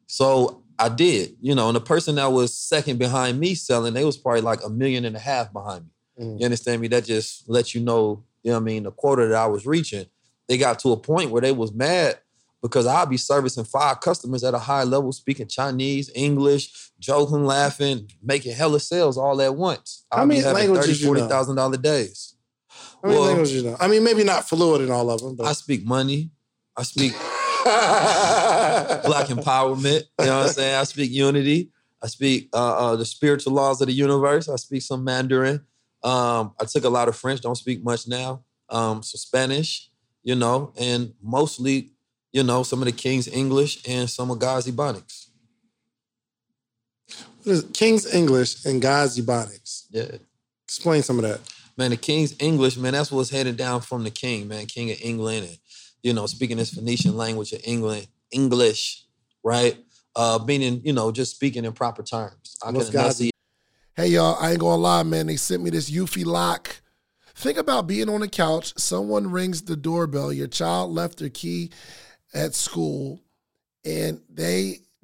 So I did, you know, and the person that was second behind me selling, they was probably like a million and a half behind me. Mm. You understand me? That just lets you know, you know I mean, the quota that I was reaching. They got to a point where they was mad because I'll be servicing five customers at a high level, speaking Chinese, English, joking, laughing, making hella sales all at once. How I'll many languages 30, forty thousand dollar days. How many well, languages you know? I mean, maybe not fluent in all of them, but I speak money. I speak black empowerment. You know what I'm saying? I speak unity. I speak uh, uh, the spiritual laws of the universe. I speak some Mandarin. Um, I took a lot of French. Don't speak much now. Um, so Spanish, you know, and mostly, you know, some of the King's English and some of God's Ebonics. What is? King's English and God's Ebonics? Yeah. Explain some of that. Man, the King's English, man, that's what's handed down from the King, man, King of England and you know, speaking this Phoenician language of England, English, right? Uh, meaning, you know, just speaking in proper terms. I Most guys, hey y'all, I ain't gonna lie, man. They sent me this Eufy lock. Think about being on the couch, someone rings the doorbell, your child left their key at school, and they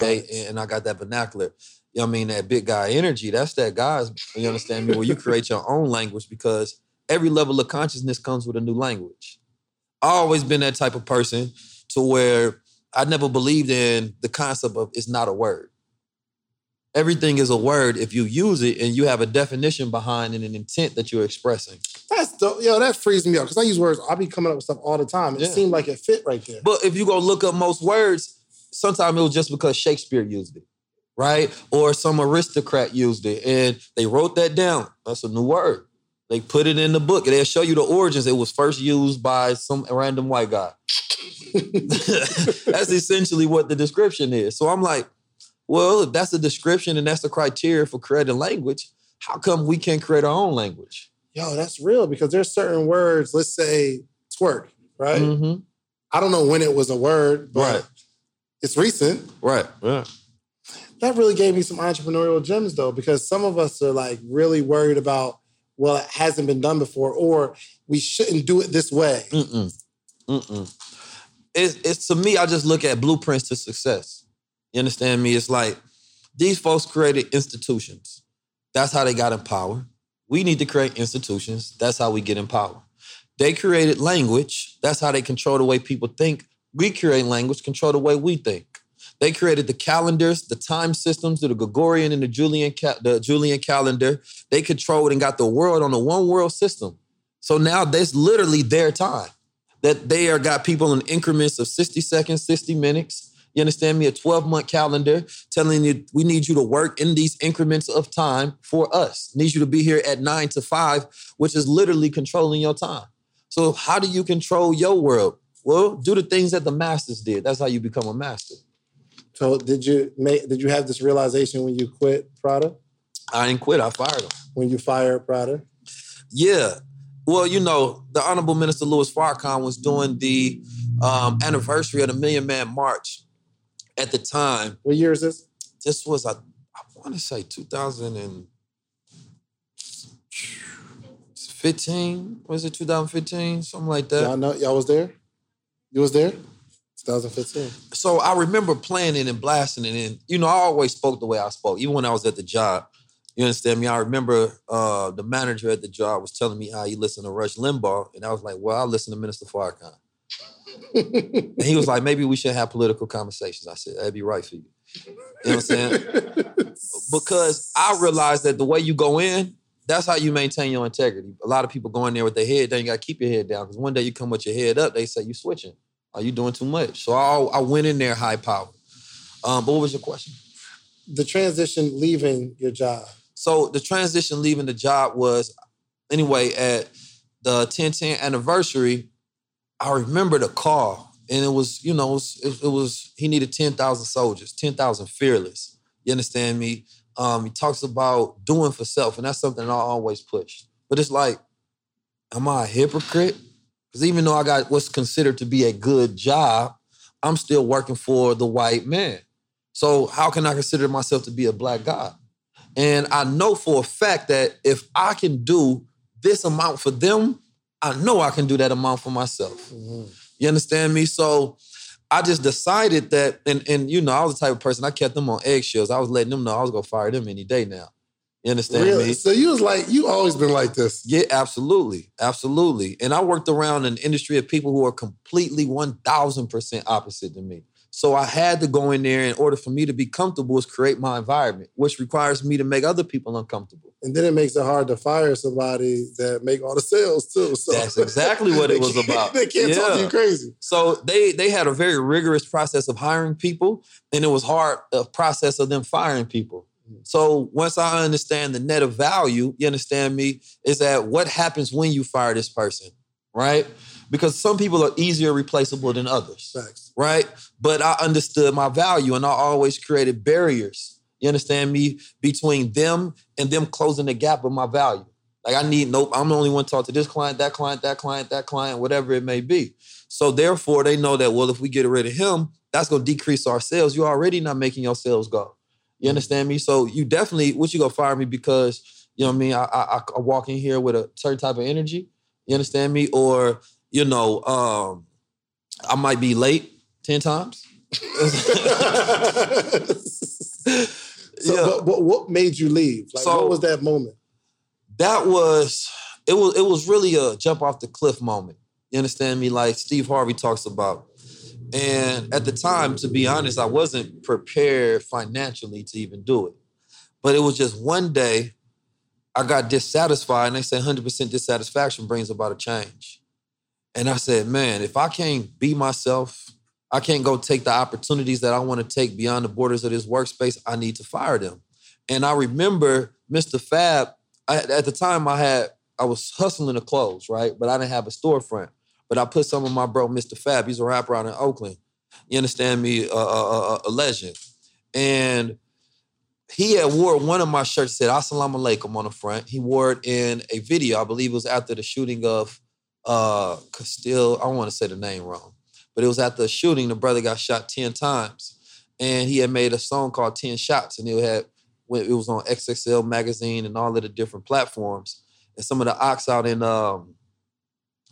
Hey, and I got that vernacular. You know what I mean? That big guy energy. That's that guys. You understand me? Where you create your own language because every level of consciousness comes with a new language. I always been that type of person to where I never believed in the concept of it's not a word. Everything is a word if you use it and you have a definition behind and an intent that you're expressing. That's dope. Yo, that frees me up because I use words. I be coming up with stuff all the time. It Yeah. seemed like it fit right there. But if you go look up most words, sometimes it was just because Shakespeare used it, right? Or some aristocrat used it and they wrote that down. That's a new word. They put it in the book and they'll show you the origins. It was first used by some random white guy. that's essentially what the description is. So I'm like, well, if that's the description and that's the criteria for creating language, how come we can't create our own language? Yo, that's real because there's certain words. Let's say twerk, right? Mhm. I don't know when it was a word, but Right. It's recent. Right. Yeah. That really gave me some entrepreneurial gems though, because some of us are like really worried about, well, it hasn't been done before, or we shouldn't do it this way. Mm-mm. Mm-mm. It's, it's to me, I just look at blueprints to success. You understand me? It's like these folks created institutions. That's how they got in power. We need to create institutions. That's how we get in power. They created language. That's how they control the way people think. We create language, control the way we think. They created the calendars, the time systems, the Gregorian and the Julian, ca- the Julian calendar. They controlled and got the world on a one world system. So now that's literally their time. That they are got people in increments of 60 seconds, 60 minutes. You understand me? A 12 month calendar telling you we need you to work in these increments of time for us. Need you to be here at nine to five, which is literally controlling your time. So, how do you control your world? Well, do the things that the masters did. That's how you become a master. So did you make did you have this realization when you quit Prada? I didn't quit, I fired them. When you fired Prada? Yeah. Well, you know, the Honorable Minister Louis Farrakhan was doing the um, anniversary of the Million Man March at the time. What year is this? This was, I, I want to say 2015. Was it 2015? Something like that. Y'all know y'all was there? You was there? 2015. so I remember playing it and blasting it. And, you know, I always spoke the way I spoke, even when I was at the job. You understand me? I remember uh, the manager at the job was telling me how he listened to Rush Limbaugh. And I was like, well, I listen to Minister Farrakhan. and he was like, maybe we should have political conversations. I said, that'd be right for you. You know what I'm saying? because I realized that the way you go in, that's how you maintain your integrity. A lot of people go in there with their head down. You got to keep your head down because one day you come with your head up, they say you switching. Are you doing too much? So I, I went in there high power. Um, but what was your question? the transition leaving your job. So the transition leaving the job was anyway, at the 1010 anniversary, I remember the call, and it was, you know, it was, it, it was he needed 10,000 soldiers, 10,000 fearless. You understand me? Um, he talks about doing for self, and that's something I always push. But it's like, am I a hypocrite? Because even though I got what's considered to be a good job, I'm still working for the white man. So how can I consider myself to be a black guy? And I know for a fact that if I can do this amount for them, I know I can do that amount for myself. Mm-hmm. You understand me? So I just decided that, and and you know, I was the type of person I kept them on eggshells. I was letting them know I was gonna fire them any day now. You understand really? me? So you was like, you always been like this. Yeah, absolutely. Absolutely. And I worked around an industry of people who are completely 1000% opposite to me. So I had to go in there in order for me to be comfortable is create my environment, which requires me to make other people uncomfortable. And then it makes it hard to fire somebody that make all the sales too. So that's exactly what it was about. They can't yeah. talk to you crazy. So they they had a very rigorous process of hiring people, and it was hard a process of them firing people. Mm. So once I understand the net of value, you understand me, is that what happens when you fire this person, right? Because some people are easier replaceable than others. Facts right? But I understood my value and I always created barriers. You understand me? Between them and them closing the gap of my value. Like I need nope, I'm the only one to talk to this client, that client, that client, that client, whatever it may be. So therefore, they know that well, if we get rid of him, that's gonna decrease our sales. You're already not making your sales go. You understand me? So you definitely, what you gonna fire me because you know what I mean? I, I, I walk in here with a certain type of energy. You understand me? Or you know, um, I might be late 10 times. so yeah. what, what, made you leave? Like, so, what was that moment? That was it was it was really a jump off the cliff moment. You understand me? Like Steve Harvey talks about. And at the time, to be honest, I wasn't prepared financially to even do it. But it was just one day I got dissatisfied, and they say 100% dissatisfaction brings about a change. And I said, man, if I can't be myself, I can't go take the opportunities that I want to take beyond the borders of this workspace. I need to fire them. And I remember Mr. Fab, I, at the time I had, I was hustling the clothes, right? But I didn't have a storefront. But I put some of my bro, Mr. Fab, he's a rapper out in Oakland. You understand me? A legend. And he had wore one of my shirts said Assalamu alaikum on the front. He wore it in a video. I believe it was after the shooting of uh Castile. I want to say the name wrong. But it was after the shooting, the brother got shot 10 times. And he had made a song called 10 Shots. And it had it was on XXL magazine and all of the different platforms. And some of the ox out in um,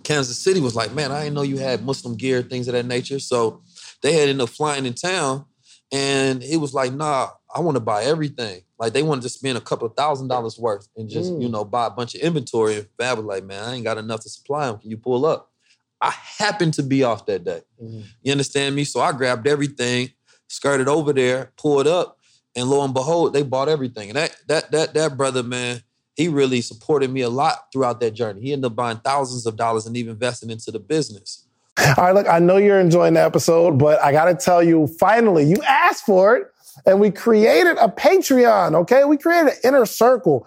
Kansas City was like, man, I didn't know you had Muslim gear, things of that nature. So they had ended up flying in town. And it was like, nah, I want to buy everything. Like they wanted to spend a couple of thousand dollars worth and just, mm. you know, buy a bunch of inventory. And Fab was like, man, I ain't got enough to supply them. Can you pull up? I happened to be off that day. Mm-hmm. You understand me? So I grabbed everything, skirted over there, pulled up, and lo and behold, they bought everything. And that that that that brother, man, he really supported me a lot throughout that journey. He ended up buying thousands of dollars and even investing into the business. All right, look, I know you're enjoying the episode, but I got to tell you, finally, you asked for it, and we created a Patreon. Okay, we created an inner circle.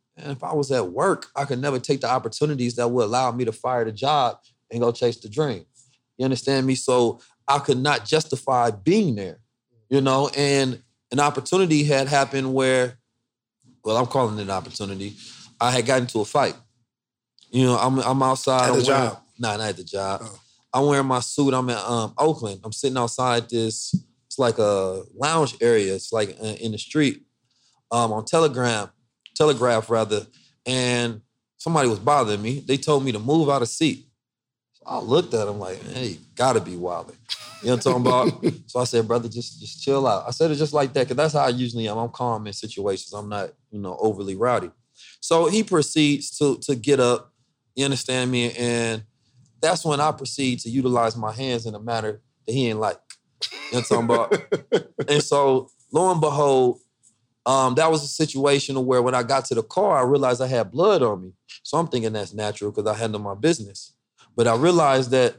and if I was at work, I could never take the opportunities that would allow me to fire the job and go chase the dream. You understand me? So I could not justify being there, you know, and an opportunity had happened where, well, I'm calling it an opportunity. I had gotten into a fight. You know, I'm I'm outside. At the I'm job? Nah, not at the job. Oh. I'm wearing my suit. I'm in um, Oakland. I'm sitting outside this. It's like a lounge area. It's like uh, in the street. Um, on Telegram, Telegraph rather, and somebody was bothering me. They told me to move out of seat. So I looked at him like, hey, gotta be wilding. You know what I'm talking about? so I said, brother, just just chill out. I said it just like that, because that's how I usually am. I'm calm in situations. I'm not, you know, overly rowdy. So he proceeds to to get up, you understand me? And that's when I proceed to utilize my hands in a manner that he ain't like. You know what I'm talking about? and so lo and behold, um, that was a situation where when I got to the car, I realized I had blood on me. So I'm thinking that's natural because I handle my business. But I realized that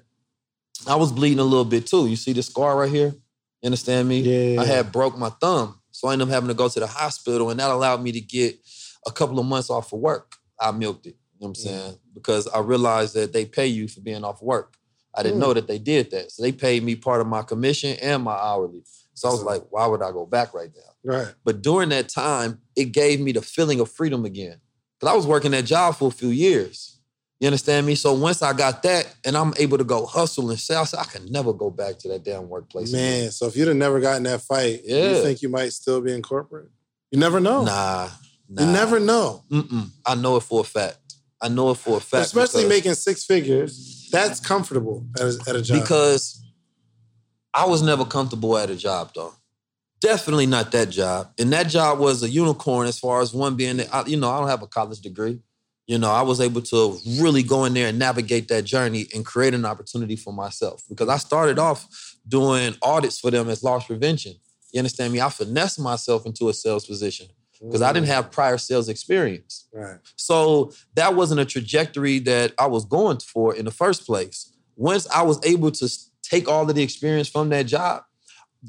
I was bleeding a little bit too. You see the scar right here? You understand me? Yeah. I had broke my thumb. So I ended up having to go to the hospital, and that allowed me to get a couple of months off of work. I milked it. You know what I'm saying? Because I realized that they pay you for being off work. I didn't Mm. know that they did that. So they paid me part of my commission and my hourly. So I was like, why would I go back right now? Right. But during that time, it gave me the feeling of freedom again. Because I was working that job for a few years. You understand me? So once I got that and I'm able to go hustle and sell, I said, I can never go back to that damn workplace. again." Man, so if you'd have never gotten that fight, Yeah. you think you might still be in corporate? You never know. Nah, nah. You never know. Mm-mm. I know it for a fact. I know it for a fact. Especially making six figures. That's comfortable at a, at a job. because I was never comfortable at a job though. Definitely not that job. And that job was a unicorn as far as one being that I, you know, I don't have a college degree. You know, I was able to really go in there and navigate that journey and create an opportunity for myself because I started off doing audits for them as loss prevention. You understand me? I finessed myself into a sales position because I didn't have prior sales experience. Right. So that wasn't a trajectory that I was going for in the first place. Once I was able to take all of the experience from that job,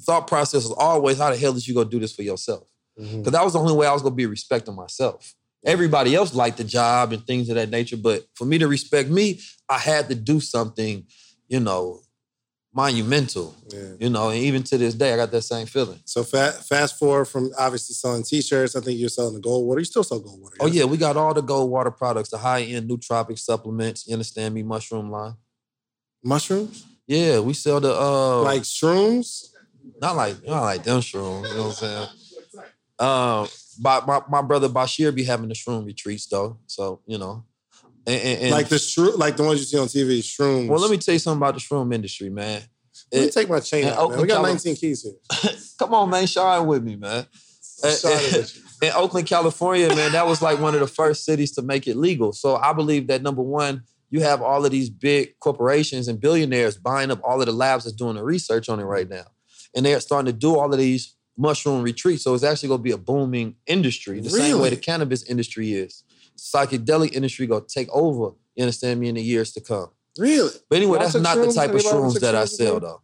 thought process was always, how the hell did you go do this for yourself? Mm-hmm. Because that was the only way I was going to be respecting myself. Everybody else liked the job and things of that nature, but for me to respect me, I had to do something, you know, monumental. Yeah. You know, and even to this day, I got that same feeling. So fa- fast forward from obviously selling t-shirts. I think you're selling the gold water. You still sell gold water. Oh yeah, we got all the gold water products, the high end nootropic supplements. You understand me? Mushroom line. Mushrooms? Yeah, we sell the uh like shrooms? not like not like them shrooms, you know what I'm saying? Um but my, my brother Bashir be having the shroom retreats though. So, you know. And, and- and- like the shroom, like the ones you see on TV, shrooms. well, let me tell you something about the shroom industry, man. Let me take my chain in out, man. Oakland, We got Cali- 19 keys here. come on, man, shine with me, man. Shine with in Oakland, California, man, that was like one of the first cities to make it legal. So I believe that number one, you have all of these big corporations and billionaires buying up all of the labs that's doing the research on it right now. And they're starting to do all of these mushroom retreats. So it's actually gonna be a booming industry, the same way the cannabis industry is. Psychedelic industry gonna take over, you understand me, in the years to come. Really? But anyway, Y'all that's not the type of shrooms that I sell though.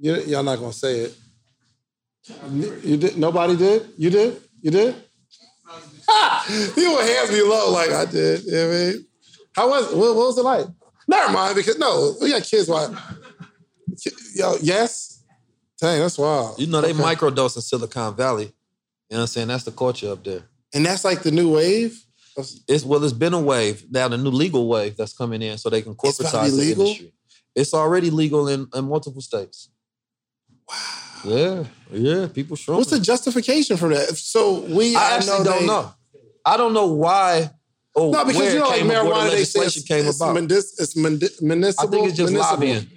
You, y'all not gonna say it. You did? Nobody did? You did? You did? you were hands me low like I did. You know what I mean? How was? What, what was it like? Never mind, because no, we got kids. Why? Yo, yes. Dang, that's wild. You know, they Okay. microdose in Silicon Valley. You know what I'm saying? That's the culture up there. and that's like the new wave. It's well, it's been a wave now, the new legal wave that's coming in, so they can It's about to be corporatize the industry. It's already legal in, in multiple states. Wow. Yeah, yeah. People sure. What's the justification for that? So we, I actually don't they- know. I don't know why. Or No, because you know, like came, where the marijuana, they say it's, came it's, about. mendis- it's municipal. I think it's just municipal. lobbying.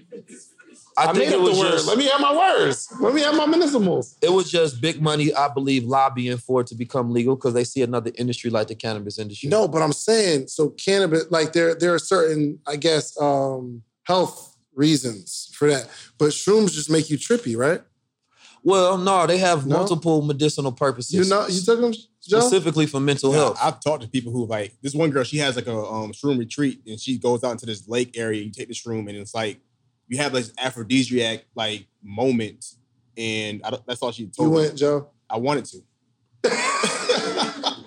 I, I, think made it up the was word. just Let me have my words. Let me have my municipals. it was just big money. I believe lobbying for it to become legal because they see another industry like the cannabis industry. No, but I'm saying so cannabis. Like there, there are certain, I guess, um, health reasons for that. But shrooms just make you trippy, right? Well, no, they have No? multiple medicinal purposes. You know, you took them, Joe. specifically for mental Yeah, health. I've talked to people who like this one girl. She has like a um, shroom retreat, and she goes out into this lake area. You take the shroom, and it's like you have this aphrodisiac like moment, and I don't, that's all she You told me. went, Joe. I wanted to.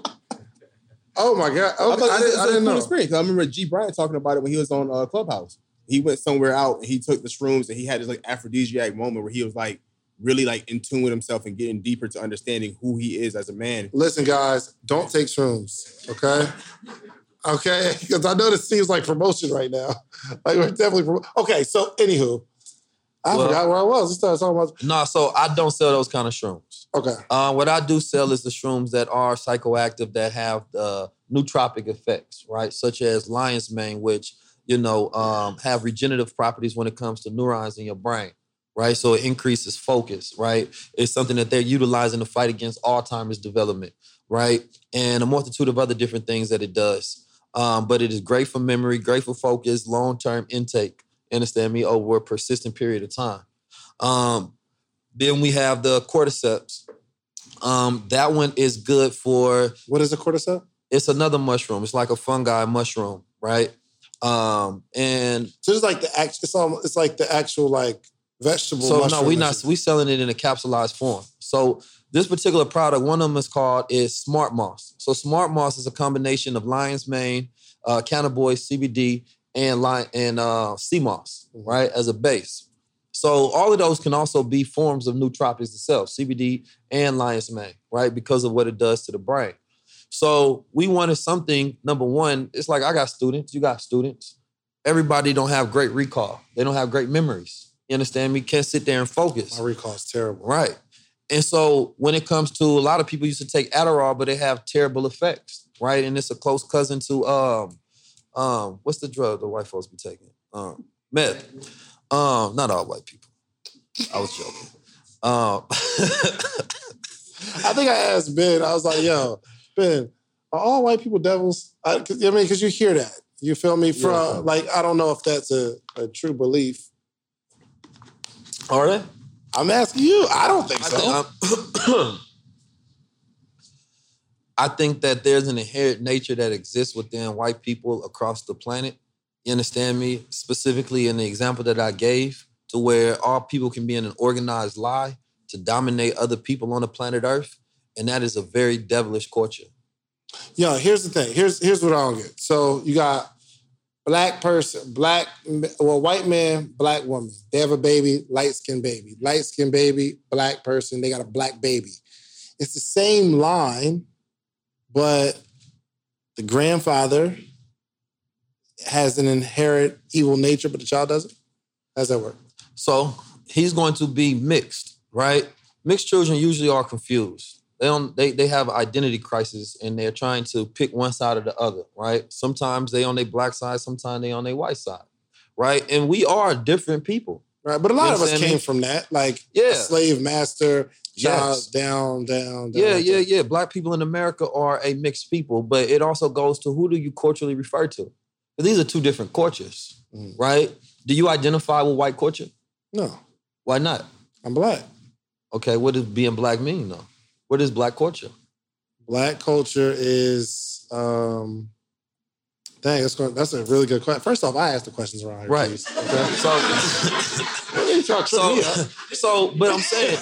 Oh my god! I, Okay, thought I, it was didn't, I a didn't cool know. experience. I remember G. Bryant talking about it when he was on uh, Clubhouse. He went somewhere out and he took the shrooms and he had this like aphrodisiac moment where he was like really like in tune with himself and getting deeper to understanding who he is as a man. Listen, guys, don't take shrooms. Okay. Okay, because I know this seems like promotion right now. Like we're definitely promo- okay. So, anywho, I Well- forgot where I was. We started talking about. No, so I don't sell those kind of shrooms. Okay. Uh, what I do sell is the shrooms that are psychoactive that have uh, nootropic effects, right? Such as lion's mane, which you know um, have regenerative properties when it comes to neurons in your brain, right? So it increases focus, right? It's something that they're utilizing to fight against Alzheimer's development, right? And a multitude of other different things that it does. Um, but it is great for memory, great for focus, long term intake. Understand me over a persistent period of time. Um, then we have the cordyceps. Um, that one is good for. What is a cordyceps? It's another mushroom. It's like a fungi mushroom, right? Um, and So it's like the actual. It's almost. It's like the actual like vegetable. so no, we not we selling it in a capsulized form. So this particular product, one of them is called is Smart Moss. So Smart Moss is a combination of lion's mane, uh, cannabis, CBD, and lion and uh, sea moss, Mhm. right, as a base. So all of those can also be forms of nootropics itself, CBD and lion's mane, right, because of what it does to the brain. So we wanted something. Number one, it's like I got students, you got students. Everybody don't have great recall. They don't have great memories. You understand me? Can't sit there and focus. My recall is terrible. Right. And so when it comes to a lot of people used to take Adderall, but they have terrible effects, right? And it's a close cousin to um um what's the drug the white folks be taking? Um meth. Um, not all white people. I was joking. Um I think I asked Ben. I was like, "Yo, Ben, are all white people devils?" I, I mean, because you hear that. You feel me? From Yeah. like, I don't know if that's a, a true belief. Oh, Are they? I'm asking you. I don't think I so. think, I think that there's an inherent nature that exists within white people across the planet. You understand me? Specifically in the example that I gave, to where all people can be in an organized lie to dominate other people on the planet Earth. And that is a very devilish culture. Yo, here's the thing. Here's here's what I don't get. So you got black person, black well, white man, black woman. They have a baby, light skinned baby, light skinned baby, black person. They got a black baby. It's the same line, but the grandfather has an inherent evil nature, but the child doesn't. How's that work? So he's going to be mixed, right? Mixed children usually are confused. They don't they they have identity crisis and they're trying to pick one side or the other, right? Sometimes they on their black side, sometimes they on their white side. Right? And we are different people. Right. But a lot You of us came me? from that, like Yeah. slave master, child Yes. down, down, down. Yeah, yeah, yeah. Black people in America are a mixed people, but it also goes to who do you culturally refer to? These are two different cultures, Mhm. right? Do you identify with white culture? No, Why not? I'm black. Okay, what does being black mean though? What is black culture? Black culture is um dang, that's going that's a really good question. First off, I asked the questions around here. Right. please, Okay. So, You trying to so, so, but I'm saying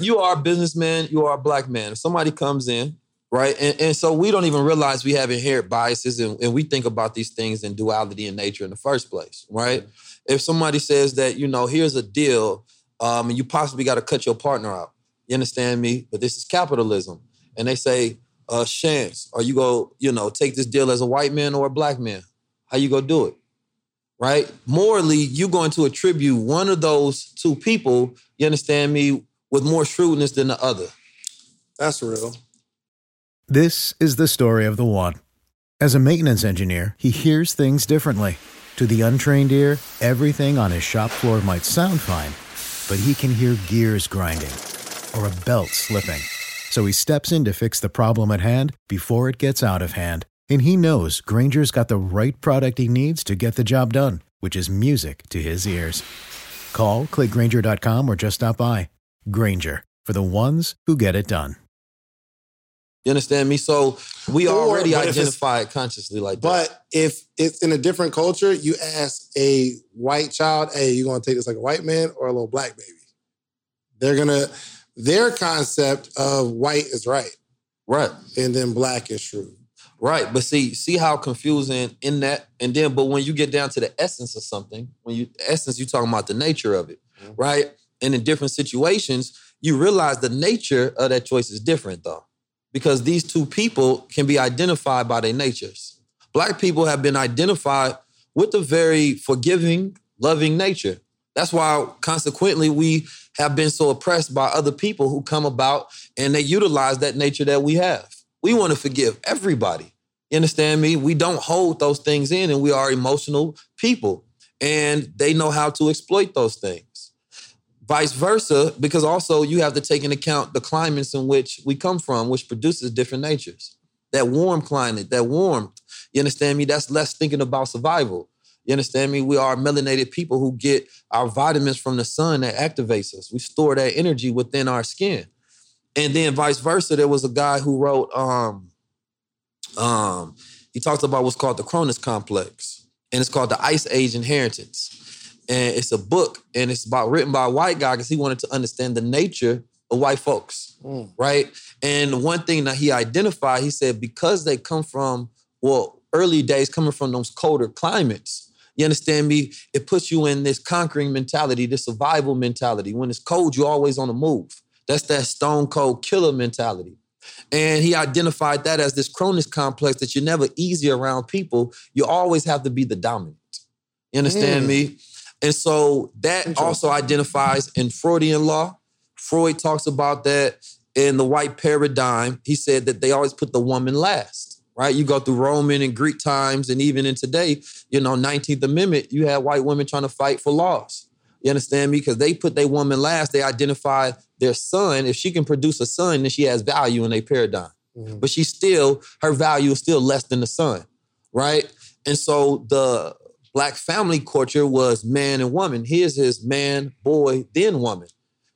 you are a businessman, you are a black man. If somebody comes in, right, and, and so we don't even realize we have inherent biases and, and we think about these things in duality in nature in the first place, right? If somebody says that, you know, here's a deal, um, and you possibly got to cut your partner out, you understand me? But this is capitalism. And they say, uh, Chance, are you go, you know, take this deal as a white man or a black man? How you gonna do it? right? Morally, you're going to attribute one of those two people, you understand me, with more shrewdness than the other. That's real. This is the story of the one. As a maintenance engineer, he hears things differently. To the untrained ear, everything on his shop floor might sound fine, but he can hear gears grinding or a belt slipping. So he steps in to fix the problem at hand before it gets out of hand. And he knows Grainger's got the right product he needs to get the job done, which is music to his ears. Call, clickgrainger.com, or just stop by. Grainger, for the ones who get it done. You understand me? So we Or- already but if it's- identify it consciously like that. But if it's in a different culture, you ask a white child, hey, you gonna take this like a white man or a little black baby? They're gonna their concept of white is right, Right, and then black is true. right. But see, see how confusing in that, and then, but when you get down to the essence of something, when you essence, you talking about the nature of it, Mhm. right? And in different situations, you realize the nature of that choice is different, though, because these two people can be identified by their natures. Black people have been identified with a very forgiving, loving nature. That's why, consequently, we have been so oppressed by other people who come about and they utilize that nature that we have. We want to forgive everybody. You understand me? We don't hold those things in, and we are emotional people, and they know how to exploit those things. Vice versa, because also you have to take into account the climates in which we come from, which produces different natures. That warm climate, that warmth, you understand me? That's less thinking about survival. You understand me? We are melanated people who get our vitamins from the sun that activates us. We store that energy within our skin. And then vice versa, there was a guy who wrote, um, um, he talked about what's called the Cronus complex. And it's called the Ice Age Inheritance. And it's a book and it's about written by a white guy because he wanted to understand the nature of white folks. Mm. Right. And one thing that he identified, he said, because they come from, well, early days coming from those colder climates, you understand me? It puts you in this conquering mentality, this survival mentality. When it's cold, you're always on the move. That's that stone cold killer mentality. And he identified that as this Cronus complex that you're never easy around people. You always have to be the dominant. You understand Mm. me? And so that also identifies in Freudian law. Freud talks about that in the white paradigm. He said that they always put the woman last, right? You go through Roman and Greek times, and even in today, you know, 19th Amendment, you had white women trying to fight for laws. You understand me? Because they put their woman last. They identify their son. If she can produce a son, then she has value in their paradigm. Mhm. But she's still, her value is still less than the son, right? And so the black family culture was man and woman. Here's his man, boy, then woman.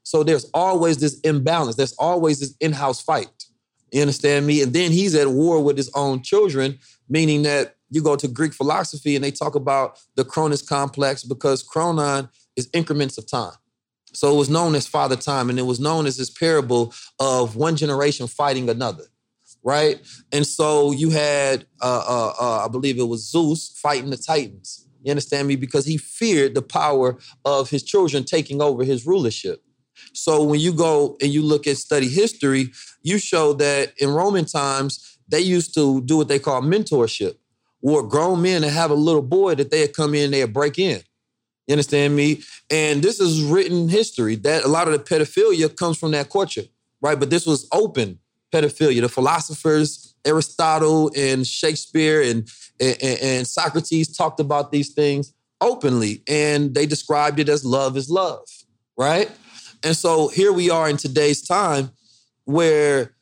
So there's always this imbalance. There's always this in-house fight. You understand me? And then he's at war with his own children, meaning that you go to Greek philosophy and they talk about the Cronus complex because Cronon is increments of time. So it was known as father time, and it was known as this parable of one generation fighting another, right? And so you had, uh, uh, uh, I believe it was Zeus fighting the Titans. You understand me? Because he feared the power of his children taking over his rulership. So when you go and you look at study history, you show that in Roman times, they used to do what they call mentorship, where grown men and have a little boy that they'd come in, they'd break in. You understand me? And this is written history that a lot of the pedophilia comes from that culture, right? But this was open pedophilia. The philosophers, Aristotle and Shakespeare and, and, and Socrates talked about these things openly, and they described it as love is love, right? And so here we are in today's time where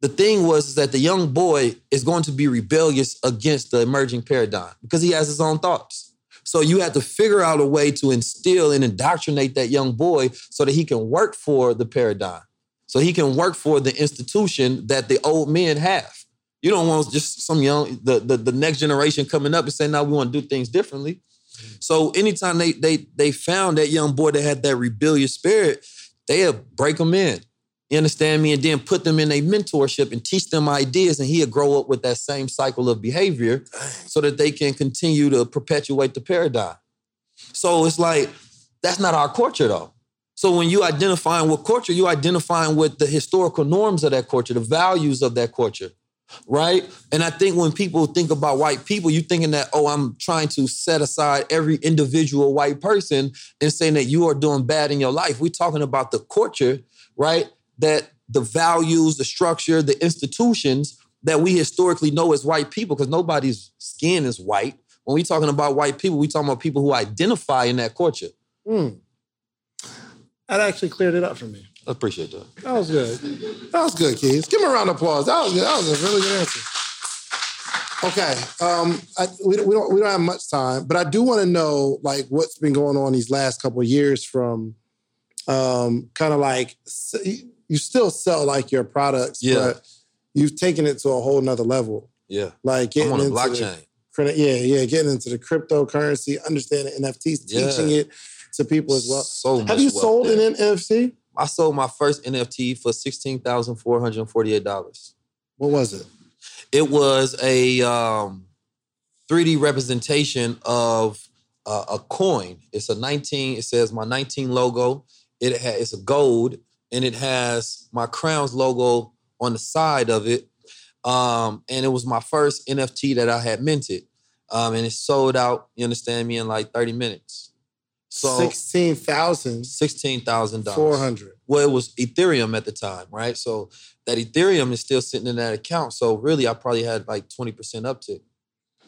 the thing was that the young boy is going to be rebellious against the emerging paradigm because he has his own thoughts. So you have to figure out a way to instill and indoctrinate that young boy so that he can work for the paradigm. So he can work for the institution that the old men have. You don't want just some young the the, the next generation coming up and saying, now we want to do things differently. So anytime they they they found that young boy that had that rebellious spirit, they'll break them in. You understand me? And then put them in a mentorship and teach them ideas, and he'll grow up with that same cycle of behavior so that they can continue to perpetuate the paradigm. So it's like, that's not our culture though. So when you identifying with culture, you identifying with the historical norms of that culture, the values of that culture, right? And I think when people think about white people, you're thinking that, oh, I'm trying to set aside every individual white person and saying that you are doing bad in your life. We're talking about the culture, right? That the values, the structure, the institutions that we historically know as white people, because nobody's skin is white. When we're talking about white people, we talking about people who identify in that culture. Mm. That actually cleared it up for me. I appreciate that. That was good. That was good, kids. Give him a round of applause. That was good. That was a really good answer. Okay, um, I, we, we don't we don't have much time, but I do want to know like what's been going on these last couple of years from, um, kind of like you still sell like your products, Yeah. but you've taken it to a whole nother level. Yeah. Like getting I'm on a into blockchain. The, yeah, yeah, getting into the cryptocurrency, understanding NFTs, Yeah. teaching it to people as well. So Have you sold there. an NFT? I sold my first NFT for sixteen thousand four hundred forty-eight dollars. What was it? It was a um, 3D representation of uh, a coin. It's a 19. It says my 19 logo. It ha- it's a gold, and it has my Crown's logo on the side of it. Um, and it was my first NFT that I had minted, um, and it sold out. You understand me in like 30 minutes. So Sixteen thousand sixteen thousand dollars. four hundred. Well, it was Ethereum at the time, right? So that Ethereum is still sitting in that account. So really, I probably had like twenty percent uptick.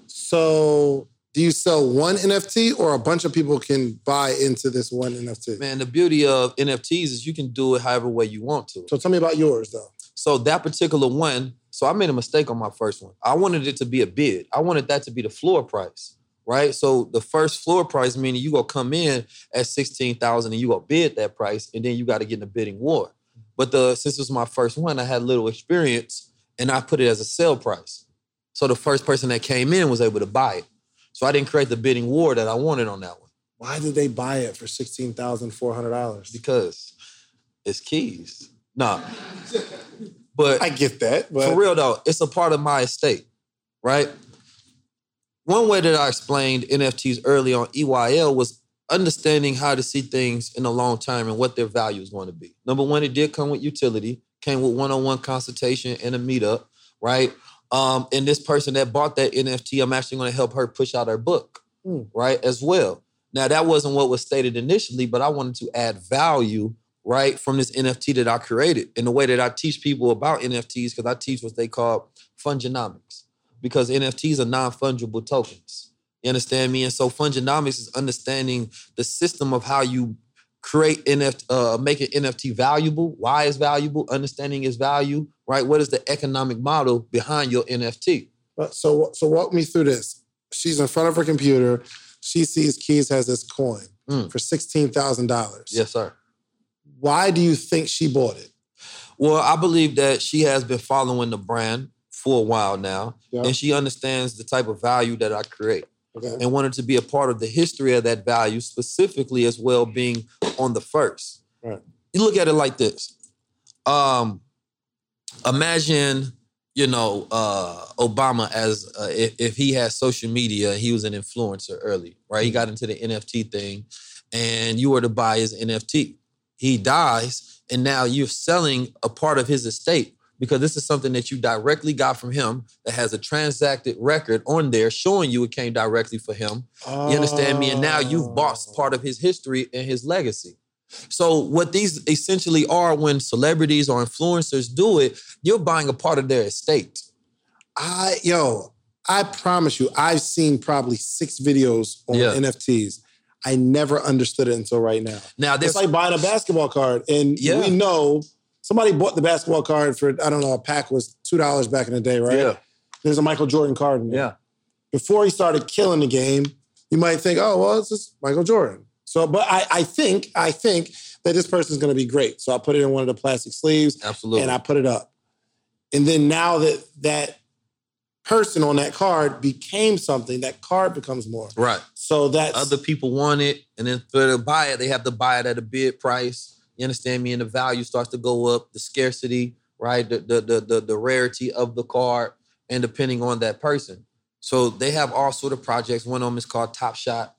So do you sell one NFT or a bunch of people can buy into this one NFT? Man, the beauty of NFTs is you can do it however way you want to. So tell me about yours though. So that particular one, so I made a mistake on my first one. I wanted it to be a bid. I wanted that to be the floor price, right? So the first floor price meaning you gonna come in at sixteen thousand and you gonna bid that price, and then you got to get in a bidding war. But the since it was my first one, I had little experience, and I put it as a sale price. So the first person that came in was able to buy it. So I didn't create the bidding war that I wanted on that one Why did they buy it for sixteen thousand four hundred dollars? because it's keys. Nah, but I get that, but For real though, it's a part of my estate, right? One way that I explained NFTs early on EYL was understanding how to see things in the long term and what their value is going to be. Number one, it did come with utility, came with one-on-one consultation and a meetup, right? Um, and this person that bought that NFT, I'm actually going to help her push out her book, Hmm. right? As well. Now that wasn't what was stated initially, but I wanted to add value, right, from this NFT that I created. And the way that I teach people about NFTs, because I teach what they call funginomics, because NFTs are non-fungible tokens. You understand me? And so funginomics is understanding the system of how you create NFT, uh, make an NFT valuable, why it's valuable, understanding its value, right? What is the economic model behind your NFT? So so walk me through this. She's in front of her computer. She sees Keys has this coin Mm. for sixteen thousand dollars. Yes, sir. Why do you think she bought it? Well, I believe that she has been following the brand for a while now, Yeah. and she understands the type of value that I create. Okay. and wanted to be a part of the history of that value, specifically as well being on the first. Right. You look at it like this. Um, imagine, you know, uh, Obama as uh, if, if he had social media, he was an influencer early, right? He got into the NFT thing, and you were to buy his NFT. He dies, and now you're selling a part of his estate because this is something that you directly got from him that has a transacted record on there showing you it came directly for him. You understand me? And now you've bought Oh. part of his history and his legacy. So what these essentially are when celebrities or influencers do it, you're buying a part of their estate. I yo, I promise you, I've seen probably six videos on Yeah. NFTs. I never understood it until right now. Now It's like buying a basketball card, and Yeah. we know somebody bought the basketball card for I don't know a pack was two dollars back in the day, right? Yeah. There's a Michael Jordan card in there. Yeah. Before he started killing the game, you might think, oh well, it's just Michael Jordan. So, but I, I think I think that this person's going to be great. So I put it in one of the plastic sleeves Absolutely. and I put it up. And then now that that person on that card became something, that card becomes more. right. So that's Other people want it, and then for to buy it, they have to buy it at a bid price. You understand me? And the value starts to go up, the scarcity, right? The the the the, the rarity of the card, and depending on that person. So they have all sort of projects. One of them is called Top Shot,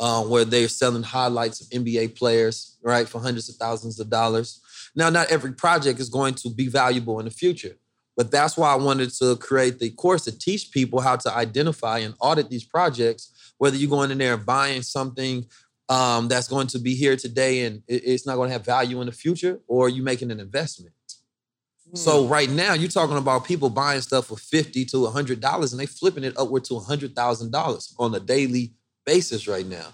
uh, where they're selling highlights of NBA players, right, for hundreds of thousands of dollars. Now, not every project is going to be valuable in the future. But that's why I wanted to create the course to teach people how to identify and audit these projects, whether you're going in there and buying something um, that's going to be here today and it- it's not going to have value in the future, or you making an investment. So right now, you're talking about people buying stuff for fifty to hundred dollars, and they flipping it upward to hundred thousand dollars on a daily basis right now.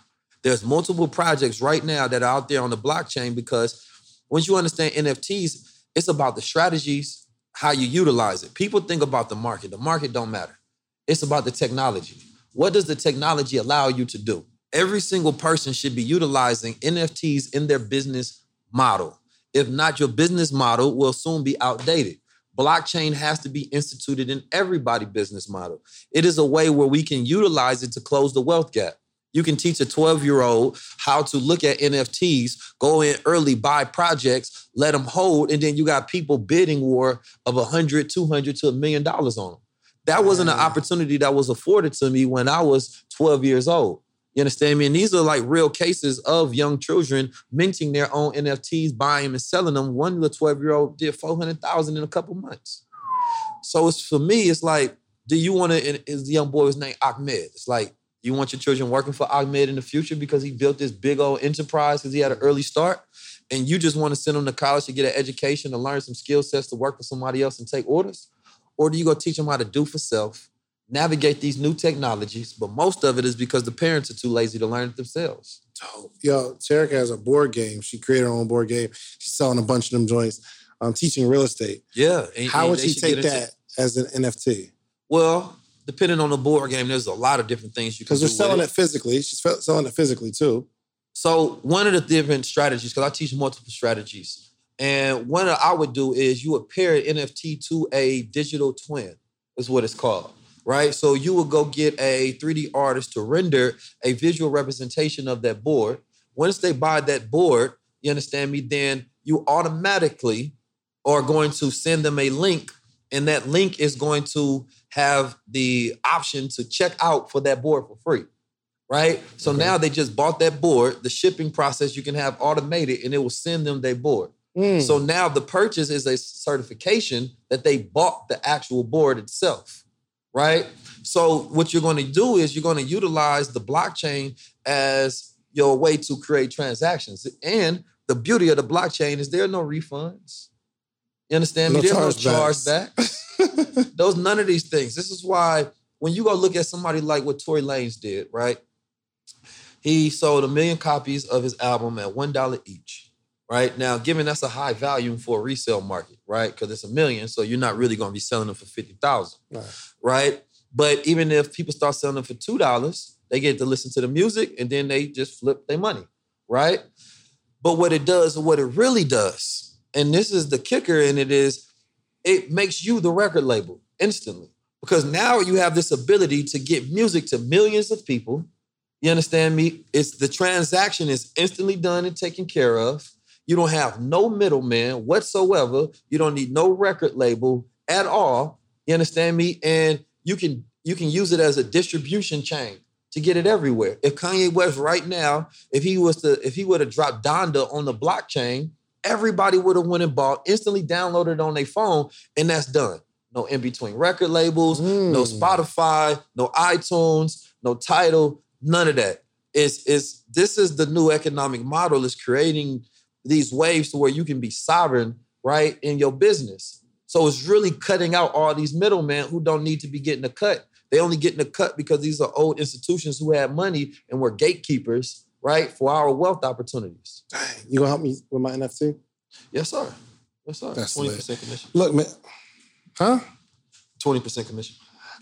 There's multiple projects right now that are out there on the blockchain because once you understand NFTs, it's about the strategies, how you utilize it. People think about the market. The market don't matter. It's about the technology. What does the technology allow you to do? Every single person should be utilizing NFTs in their business model. If not, your business model will soon be outdated. Blockchain has to be instituted in everybody's business model. It is a way where we can utilize it to close the wealth gap. You can teach a 12 year old how to look at NFTs, go in early, buy projects, let them hold, and then you got people bidding war of 100, 200 to a million dollars on them. That wasn't an opportunity that was afforded to me when I was 12 years old. You understand me? And these are like real cases of young children minting their own NFTs, buying them and selling them. One little 12 year old did 400,000 in a couple months. So it's for me, it's like, do you want to, and his young boy was named Ahmed. It's like, You want your children working for Ahmed in the future because he built this big old enterprise because he had an early start, and you just want to send them to college to get an education to learn some skill sets to work for somebody else and take orders, or do you go teach them how to do for self, navigate these new technologies? But most of it is because the parents are too lazy to learn it themselves. Dope. Yo, Tarek has a board game. She created her own board game. She's selling a bunch of them joints. Um, teaching real estate. Yeah. and- How and would she take into- that as an NFT? Well, depending on the board game, there's a lot of different things you can. Because they're selling with it physically. She's selling it physically too. So one of the different strategies, because I teach multiple strategies, and one I would do is you would pair an NFT to a digital twin, is what it's called. Right. So you would go get a 3D artist to render a visual representation of that board. Once they buy that board, you understand me, then you automatically are going to send them a link, and that link is going to have the option to check out for that board for free right? So now they just bought that board. The shipping process you can have automated, and it will send them their board. Mm. So now the purchase is a certification that they bought the actual board itself, right? So what you're going to do is you're going to utilize the blockchain as your way to create transactions. And the beauty of the blockchain is there are no refunds. You understand me? No There's no chargebacks. chargeback. Those none of these things. This is why when you go look at somebody like what Tory Lanez did, right? He sold a million copies of his album at one dollar each. Right now, given that's a high volume for a resale market, right? Because it's a million, so you're not really going to be selling them for fifty thousand, Right. Right? But even if people start selling them for two dollars, they get to listen to the music and then they just flip their money, right? But what it does, what it really does, and this is the kicker, and it is, it makes you the record label instantly because now you have this ability to get music to millions of people. You understand me? It's the transaction is instantly done and taken care of. You don't have no middleman whatsoever. You don't need no record label at all. You understand me? And you can you can use it as a distribution chain to get it everywhere. If Kanye West right now, if he was to if he would have dropped Donda on the blockchain, everybody would have went and bought, instantly downloaded on their phone, and that's done. No in between record labels, no Mm. Spotify, no iTunes, no Tidal, none of that. It's, it's this is the new economic model is creating these waves to where you can be sovereign, right, in your business. So it's really cutting out all these middlemen who don't need to be getting a cut. They only getting a cut because these are old institutions who had money and were gatekeepers, right, for our wealth opportunities. You gonna help me with my NFT? Yes, sir. Yes, sir. That's Twenty lit. percent commission. Look, man. Huh? Twenty percent commission.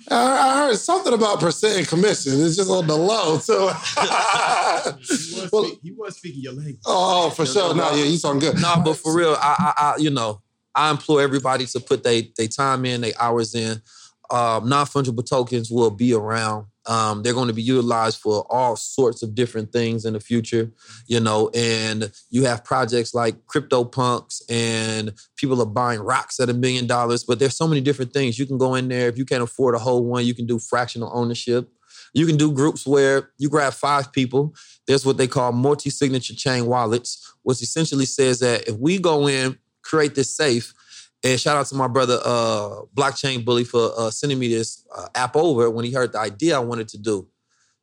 I, I heard something about percent and commission. It's just on the low. So, He was, Well- speak- he was speaking your language. oh, oh for sure. No, yeah, you sound good. No, but for real, I, I, I you know, I implore everybody to put their they time in, their hours in. Um, non-fungible tokens will be around. Um, they're going to be utilized for all sorts of different things in the future, you know. And you have projects like CryptoPunks, and people are buying rocks at a million dollars. But there's so many different things you can go in there. If you can't afford a whole one, you can do fractional ownership. You can do groups where you grab five people. There's what they call multi-signature chain wallets, which essentially says that if we go in, create this safe, and shout out to my brother, uh, Blockchain Bully, for uh, sending me this uh, app over when he heard the idea I wanted to do.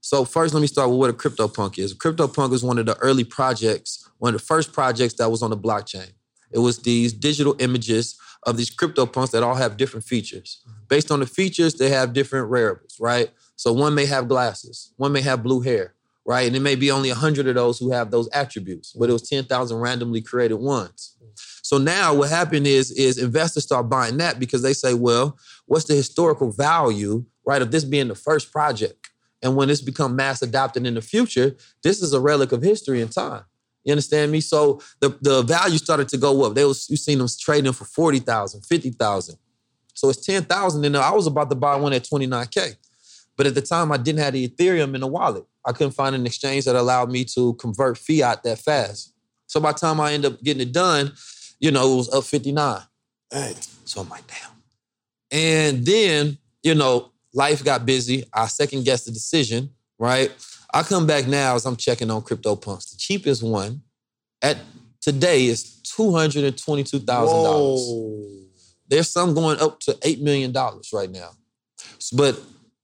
So first, let me start with what a CryptoPunk is. CryptoPunk is one of the early projects, one of the first projects that was on the blockchain. It was these digital images of these CryptoPunks that all have different features. Based on the features, they have different variables, right? So one may have glasses, one may have blue hair, right? And it may be only 100 of those who have those attributes, but it was 10,000 randomly created ones. So now what happened is, is investors start buying that because they say, well, what's the historical value, right, of this being the first project? And when this become mass adopted in the future, this is a relic of history and time. You understand me? So the, the value started to go up. They was you seen them trading for 40,000, 50,000. So it's 10,000 and I was about to buy one at 29K. But at the time I didn't have the Ethereum in the wallet. I couldn't find an exchange that allowed me to convert fiat that fast. So by the time I end up getting it done, you know, it was up 59. Hey, So I'm like, damn. And then, you know, life got busy. I second guessed the decision, right? I come back now as I'm checking on CryptoPunks. The cheapest one at today is $222,000. There's some going up to $8 million right now. But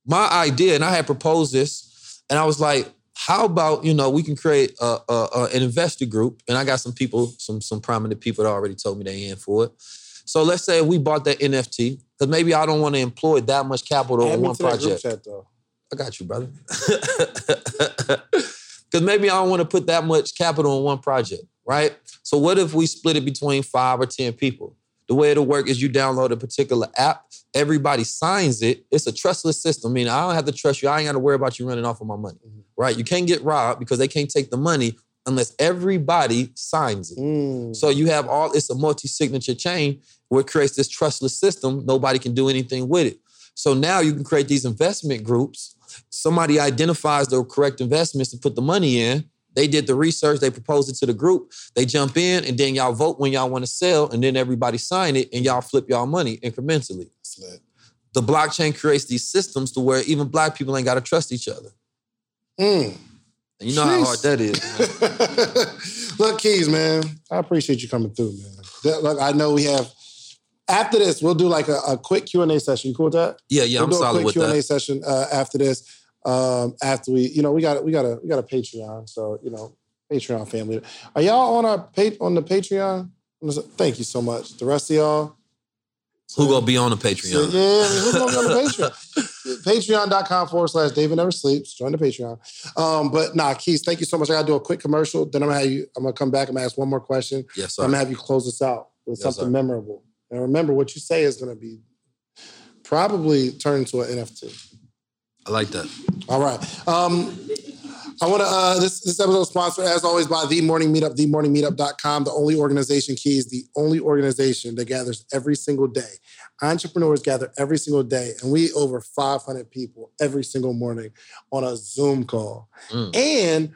my idea, and I had proposed this And I was like, how about you know we can create a, a, a, an investor group? And I got some people, some some prominent people that already told me they in for it. So let's say we bought that NFT because maybe I don't want to employ that much capital on one to that group project. chat, though. I got you, brother. Because maybe I don't want to put that much capital on one project, right? So what if we split it between five or ten people? The way it'll work is you download a particular app, everybody signs it. It's a trustless system. I mean, I don't have to trust you. I ain't got to worry about you running off of my money, mm-hmm. Right? You can't get robbed because they can't take the money unless everybody signs it. Mm. So you have all, it's a multi-signature chain where it creates this trustless system. Nobody can do anything with it. So now you can create these investment groups. Somebody identifies the correct investments to put the money in. They did the research, they proposed it to the group. They jump in and then y'all vote when y'all want to sell, and then everybody sign it and y'all flip y'all money incrementally. The blockchain creates these systems to where even black people ain't got to trust each other. Mm. You know how hard that is. Look, Keys, man, I appreciate you coming through, man. That- Look, I know we have. After this, we'll do like a, a quick Q and A session. You cool with that? Yeah, yeah, we'll I'm do solid a quick with Q and A that. session uh, after this. Um, after we, you know, we got we got a we got a Patreon, so you know, Patreon family. Are y'all on our pa- on the Patreon? Thank you so much. The rest of y'all, Who gonna be on the So, Patreon? yeah, I who's gonna be on the Patreon? Patreon.com forward slash David Never Sleeps. Join the Patreon. Um, but nah, Keith, thank you so much. I gotta do a quick commercial. Then I'm gonna have you, I'm gonna come back. I'm gonna ask one more question. Yes, sir. I'm gonna have you close this out with Yes, something sir. memorable. And remember, what you say is gonna be probably turned into an NFT. I like that. All right. Um, I want to, uh, this, this episode is sponsored, as always, by The Morning Meetup, themorningmeetup.com, the only organization, Keys, the only organization that gathers every single day. Entrepreneurs gather every single day, and we over 500 people every single morning on a Zoom call. Mm. And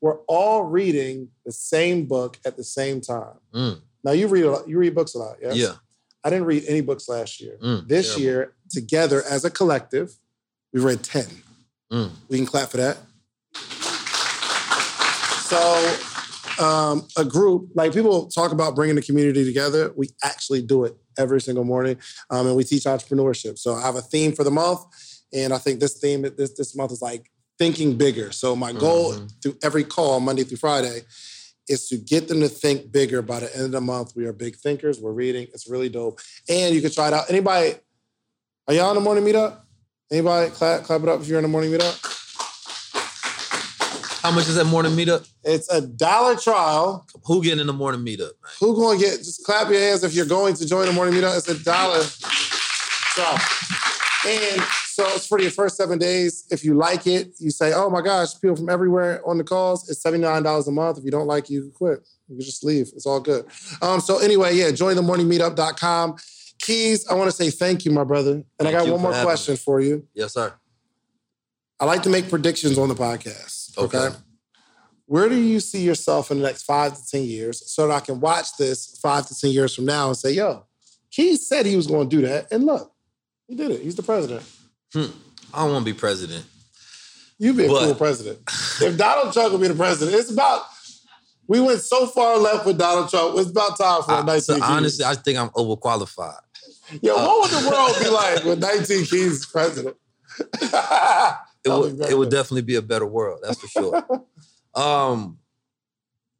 We're all reading the same book at the same time. Mm. Now, you read a lot, you read books a lot, yes? Yeah. I didn't read any books last year. Mm, this terrible. year, together as a collective, we read 10. Mm. We can clap for that. So, um, a group, like people talk about bringing the community together, we actually do it every single morning. Um, and we teach entrepreneurship. So, I have a theme for the month. And I think this theme this, this month is like thinking bigger. So, my goal Mhm. through every call, Monday through Friday, is to get them to think bigger by the end of the month. We are big thinkers. We're reading. It's really dope. And you can try it out. Anybody, are y'all in the morning meetup? Anybody clap, clap it up if you're in the morning meetup? How much is that morning meetup? It's a dollar trial. Who getting in the morning meetup, man? Who going to get, just clap your hands if you're going to join the morning meetup. It's a dollar trial. And so it's for your first seven days. If you like it, you say, oh my gosh, people from everywhere on the calls. It's $79 a month. If you don't like it, you can quit. You can just leave. It's all good. Um, so anyway, yeah, join the morningmeetup.com. Keys, I want to say thank you, my brother. And I got one more question me. for you. Yes, sir. I like to make predictions on the podcast. Okay. Okay. Where do you see yourself in the next five to 10 years so that I can watch this five to 10 years from now and say, yo, Keys said he was going to do that. And look, he did it. He's the president. I don't want to be president. You'd be a But- cool president. If Donald Trump would be the president, it's about, we went so far left with Donald Trump. It's about time for a I, 19 so Keys. honestly, I think I'm overqualified. Yo, what would the world be like with 19 Keys president? It would, it would definitely be a better world, that's for sure. um,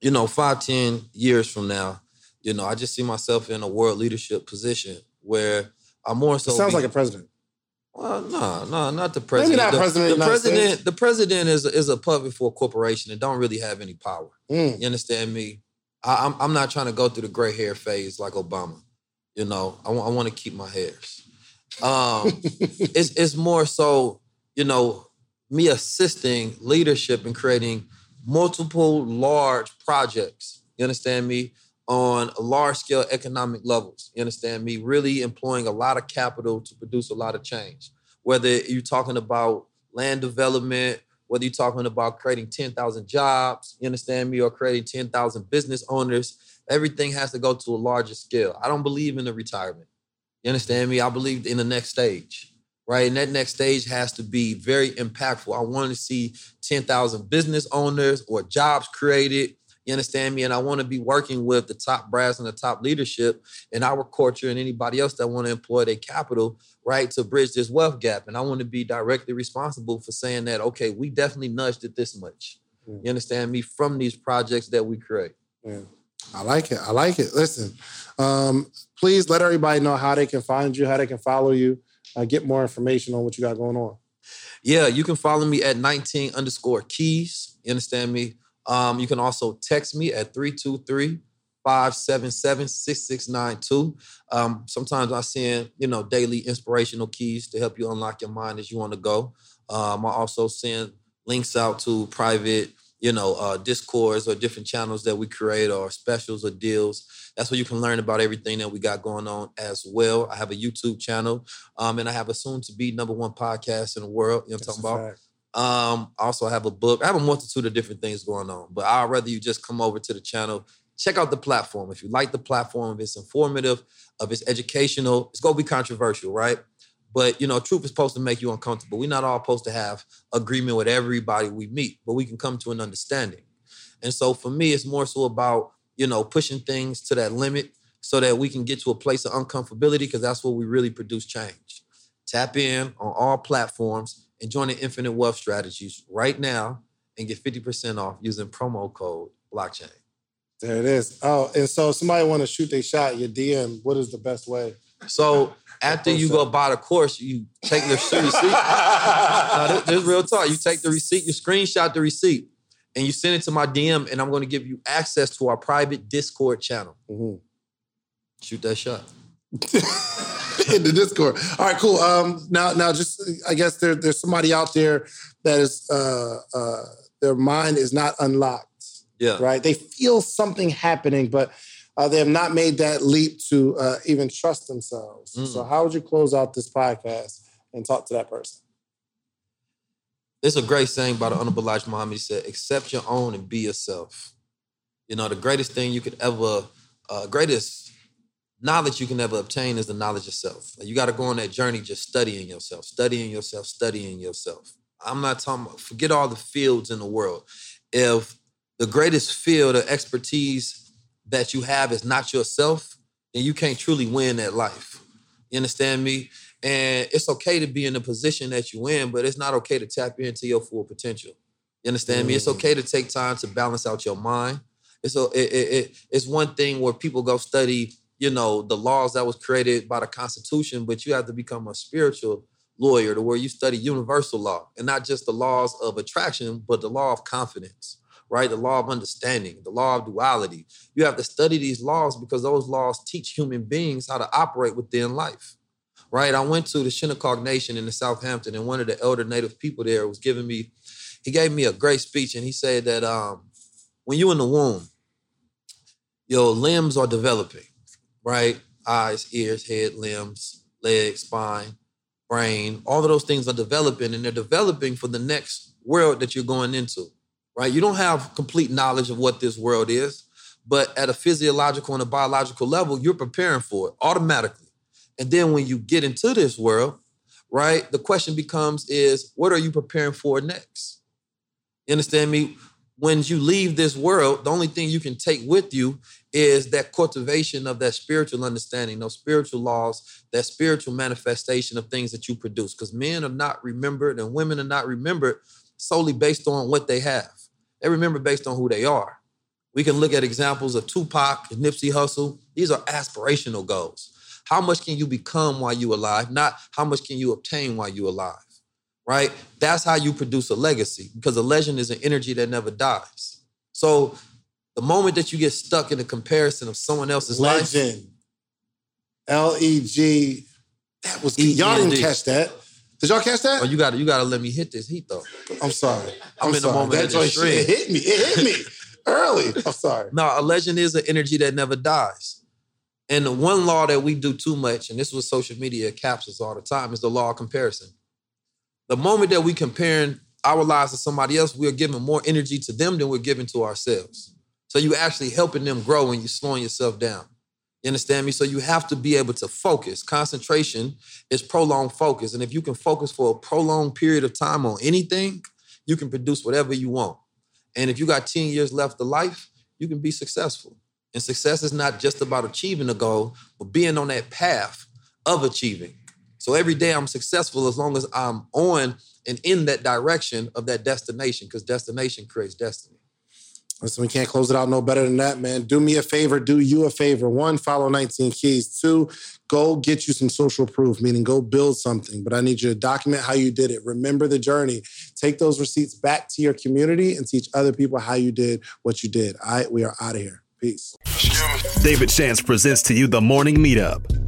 you know, five, ten years from now, you know, I just see myself in a world leadership position where I'm more so. It sounds like a president. Well, no, no, not the president. not the, president the the president, States. the president is is a puppet for a corporation and don't really have any power. Mm. You understand me? I, I'm I'm not trying to go through the gray hair phase like Obama. You know, I want to keep my hairs. Um, it's it's more so, you know, me assisting leadership and creating multiple large projects. You understand me? On large scale economic levels. You understand me? Really employing a lot of capital to produce a lot of change. Whether you're talking about land development, whether you're talking about creating 10,000 jobs, you understand me, or creating 10,000 business owners, everything has to go to a larger scale. I don't believe in the retirement. You understand me? I believe in the next stage, right? And that next stage has to be very impactful. I want to see 10,000 business owners or jobs created. You understand me? And I want to be working with the top brass and the top leadership in our culture and anybody else that want to employ their capital, right, to bridge this wealth gap. And I want to be directly responsible for saying that, okay, we definitely nudged it this much. Mm. You understand me? From these projects that we create. Yeah. I like it. I like it. Listen, um, please let everybody know how they can find you, how they can follow you, uh, get more information on what you got going on. Yeah, you can follow me at 19 underscore keys. You understand me? Um, you can also text me at 323 577 6692. Um, sometimes I send, you know, daily inspirational keys to help you unlock your mind as you want to go. Um, I also send links out to private, you know, uh, discords or different channels that we create or specials or deals. That's where you can learn about everything that we got going on as well. I have a YouTube channel um, and I have a soon to be number one podcast in the world. You know what I'm That's talking about? fact. Um, also, I have a book. I have a multitude of different things going on, but I'd rather you just come over to the channel, check out the platform. If you like the platform, if it's informative, if it's educational, it's gonna be controversial, right? But you know, truth is supposed to make you uncomfortable. We're not all supposed to have agreement with everybody we meet, but we can come to an understanding. And so for me, it's more so about, you know, pushing things to that limit so that we can get to a place of uncomfortability, because that's where we really produce change. Tap in on all platforms and join the Infinite Wealth Strategies right now and get 50% off using promo code blockchain. There it is. Oh, and so somebody want to shoot their shot, your DM, what is the best way? So after you go buy the course, you take the receipt. no, this, this is real talk. You take the receipt, you screenshot the receipt, and you send it to my DM, and I'm going to give you access to our private Discord channel. Mhm. Shoot that shot. in the Discord. All right, cool. Um, now, now, just I guess there, there's somebody out there that is uh, uh, their mind is not unlocked. Yeah. Right. They feel something happening, but uh, they have not made that leap to uh, even trust themselves. Mm. So, how would you close out this podcast and talk to that person? It's a great saying by the Honorable Elijah Muhammad. He said, accept your own and be yourself. You know, the greatest thing you could ever, uh, greatest knowledge you can ever obtain is the knowledge of self. You got to go on that journey just studying yourself, studying yourself, studying yourself. I'm not talking about, forget all the fields in the world. If the greatest field of expertise that you have is not yourself, then you can't truly win at life. You understand me? And it's okay to be in the position that you're in, but it's not okay to tap into your full potential. You understand me? It's mm. okay to take time to balance out your mind. It's a, it, it, it- it's one thing where people go study, you know, the laws that was created by the Constitution, but you have to become a spiritual lawyer to where you study universal law and not just the laws of attraction, but the law of confidence, right? The law of understanding, the law of duality. You have to study these laws because those laws teach human beings how to operate within life right? I went to the Shinnecock Nation in the Southampton, and one of the elder native people there was giving me, he gave me a great speech, and he said that um, when you're in the womb, your limbs are developing, right? Eyes, ears, head, limbs, legs, spine, brain, all of those things are developing, and they're developing for the next world that you're going into, right? You don't have complete knowledge of what this world is, but at a physiological and a biological level, you're preparing for it automatically. And then when you get into this world, right, the question becomes is what are you preparing for next? You understand me? When you leave this world, the only thing you can take with you is that cultivation of that spiritual understanding, those spiritual laws, that spiritual manifestation of things that you produce. Because men are not remembered and women are not remembered solely based on what they have. They remember based on who they are. We can look at examples of Tupac and Nipsey Hussle. These are aspirational goals. How much can you become while you alive? Not how much can you obtain while you alive. Right? That's how you produce a legacy because a legend is an energy that never dies. So the moment that you get stuck in a comparison of someone else's Legend. L E G. That was y'all didn't catch that. Did y'all catch that? oh, you gotta you gotta let me hit this heat though. I'm sorry. I'm in the sorry. moment That of the joint shit hit me. It hit me early. I'm sorry. No, a legend is an energy that never dies. And the one law that we do too much, and this is what social media captures all the time, is the law of comparison. The moment that we comparing our lives to somebody else, we're giving more energy to them than we're giving to ourselves. So you actually helping them grow when you're slowing yourself down. You understand me? So you have to be able to focus. Concentration is prolonged focus. And if you can focus for a prolonged period of time on anything, you can produce whatever you want. And if you got 10 years left of life, you can be successful. And success is not just about achieving a goal, but being on that path of achieving. So every day I'm successful as long as I'm on and in that direction of that destination, because destination creates destiny. Listen, we can't close it out no better than that, man. Do me a favor, do you a favor. One, follow 19 Keys. Two, go get you some social proof, meaning go build something. But I need you to document how you did it. Remember the journey. Take those receipts back to your community and teach other people how you did what you did. All right, we are out of here. Peace. David Shands presents to you the morning meetup.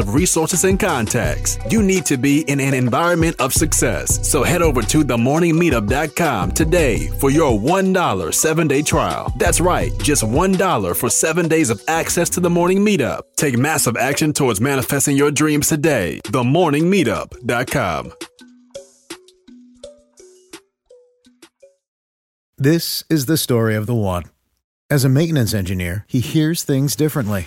of resources and contacts. You need to be in an environment of success. So head over to themorningmeetup.com today for your $1 seven day trial. That's right, just $1 for seven days of access to the morning meetup. Take massive action towards manifesting your dreams today. Themorningmeetup.com. This is the story of the one. As a maintenance engineer, he hears things differently.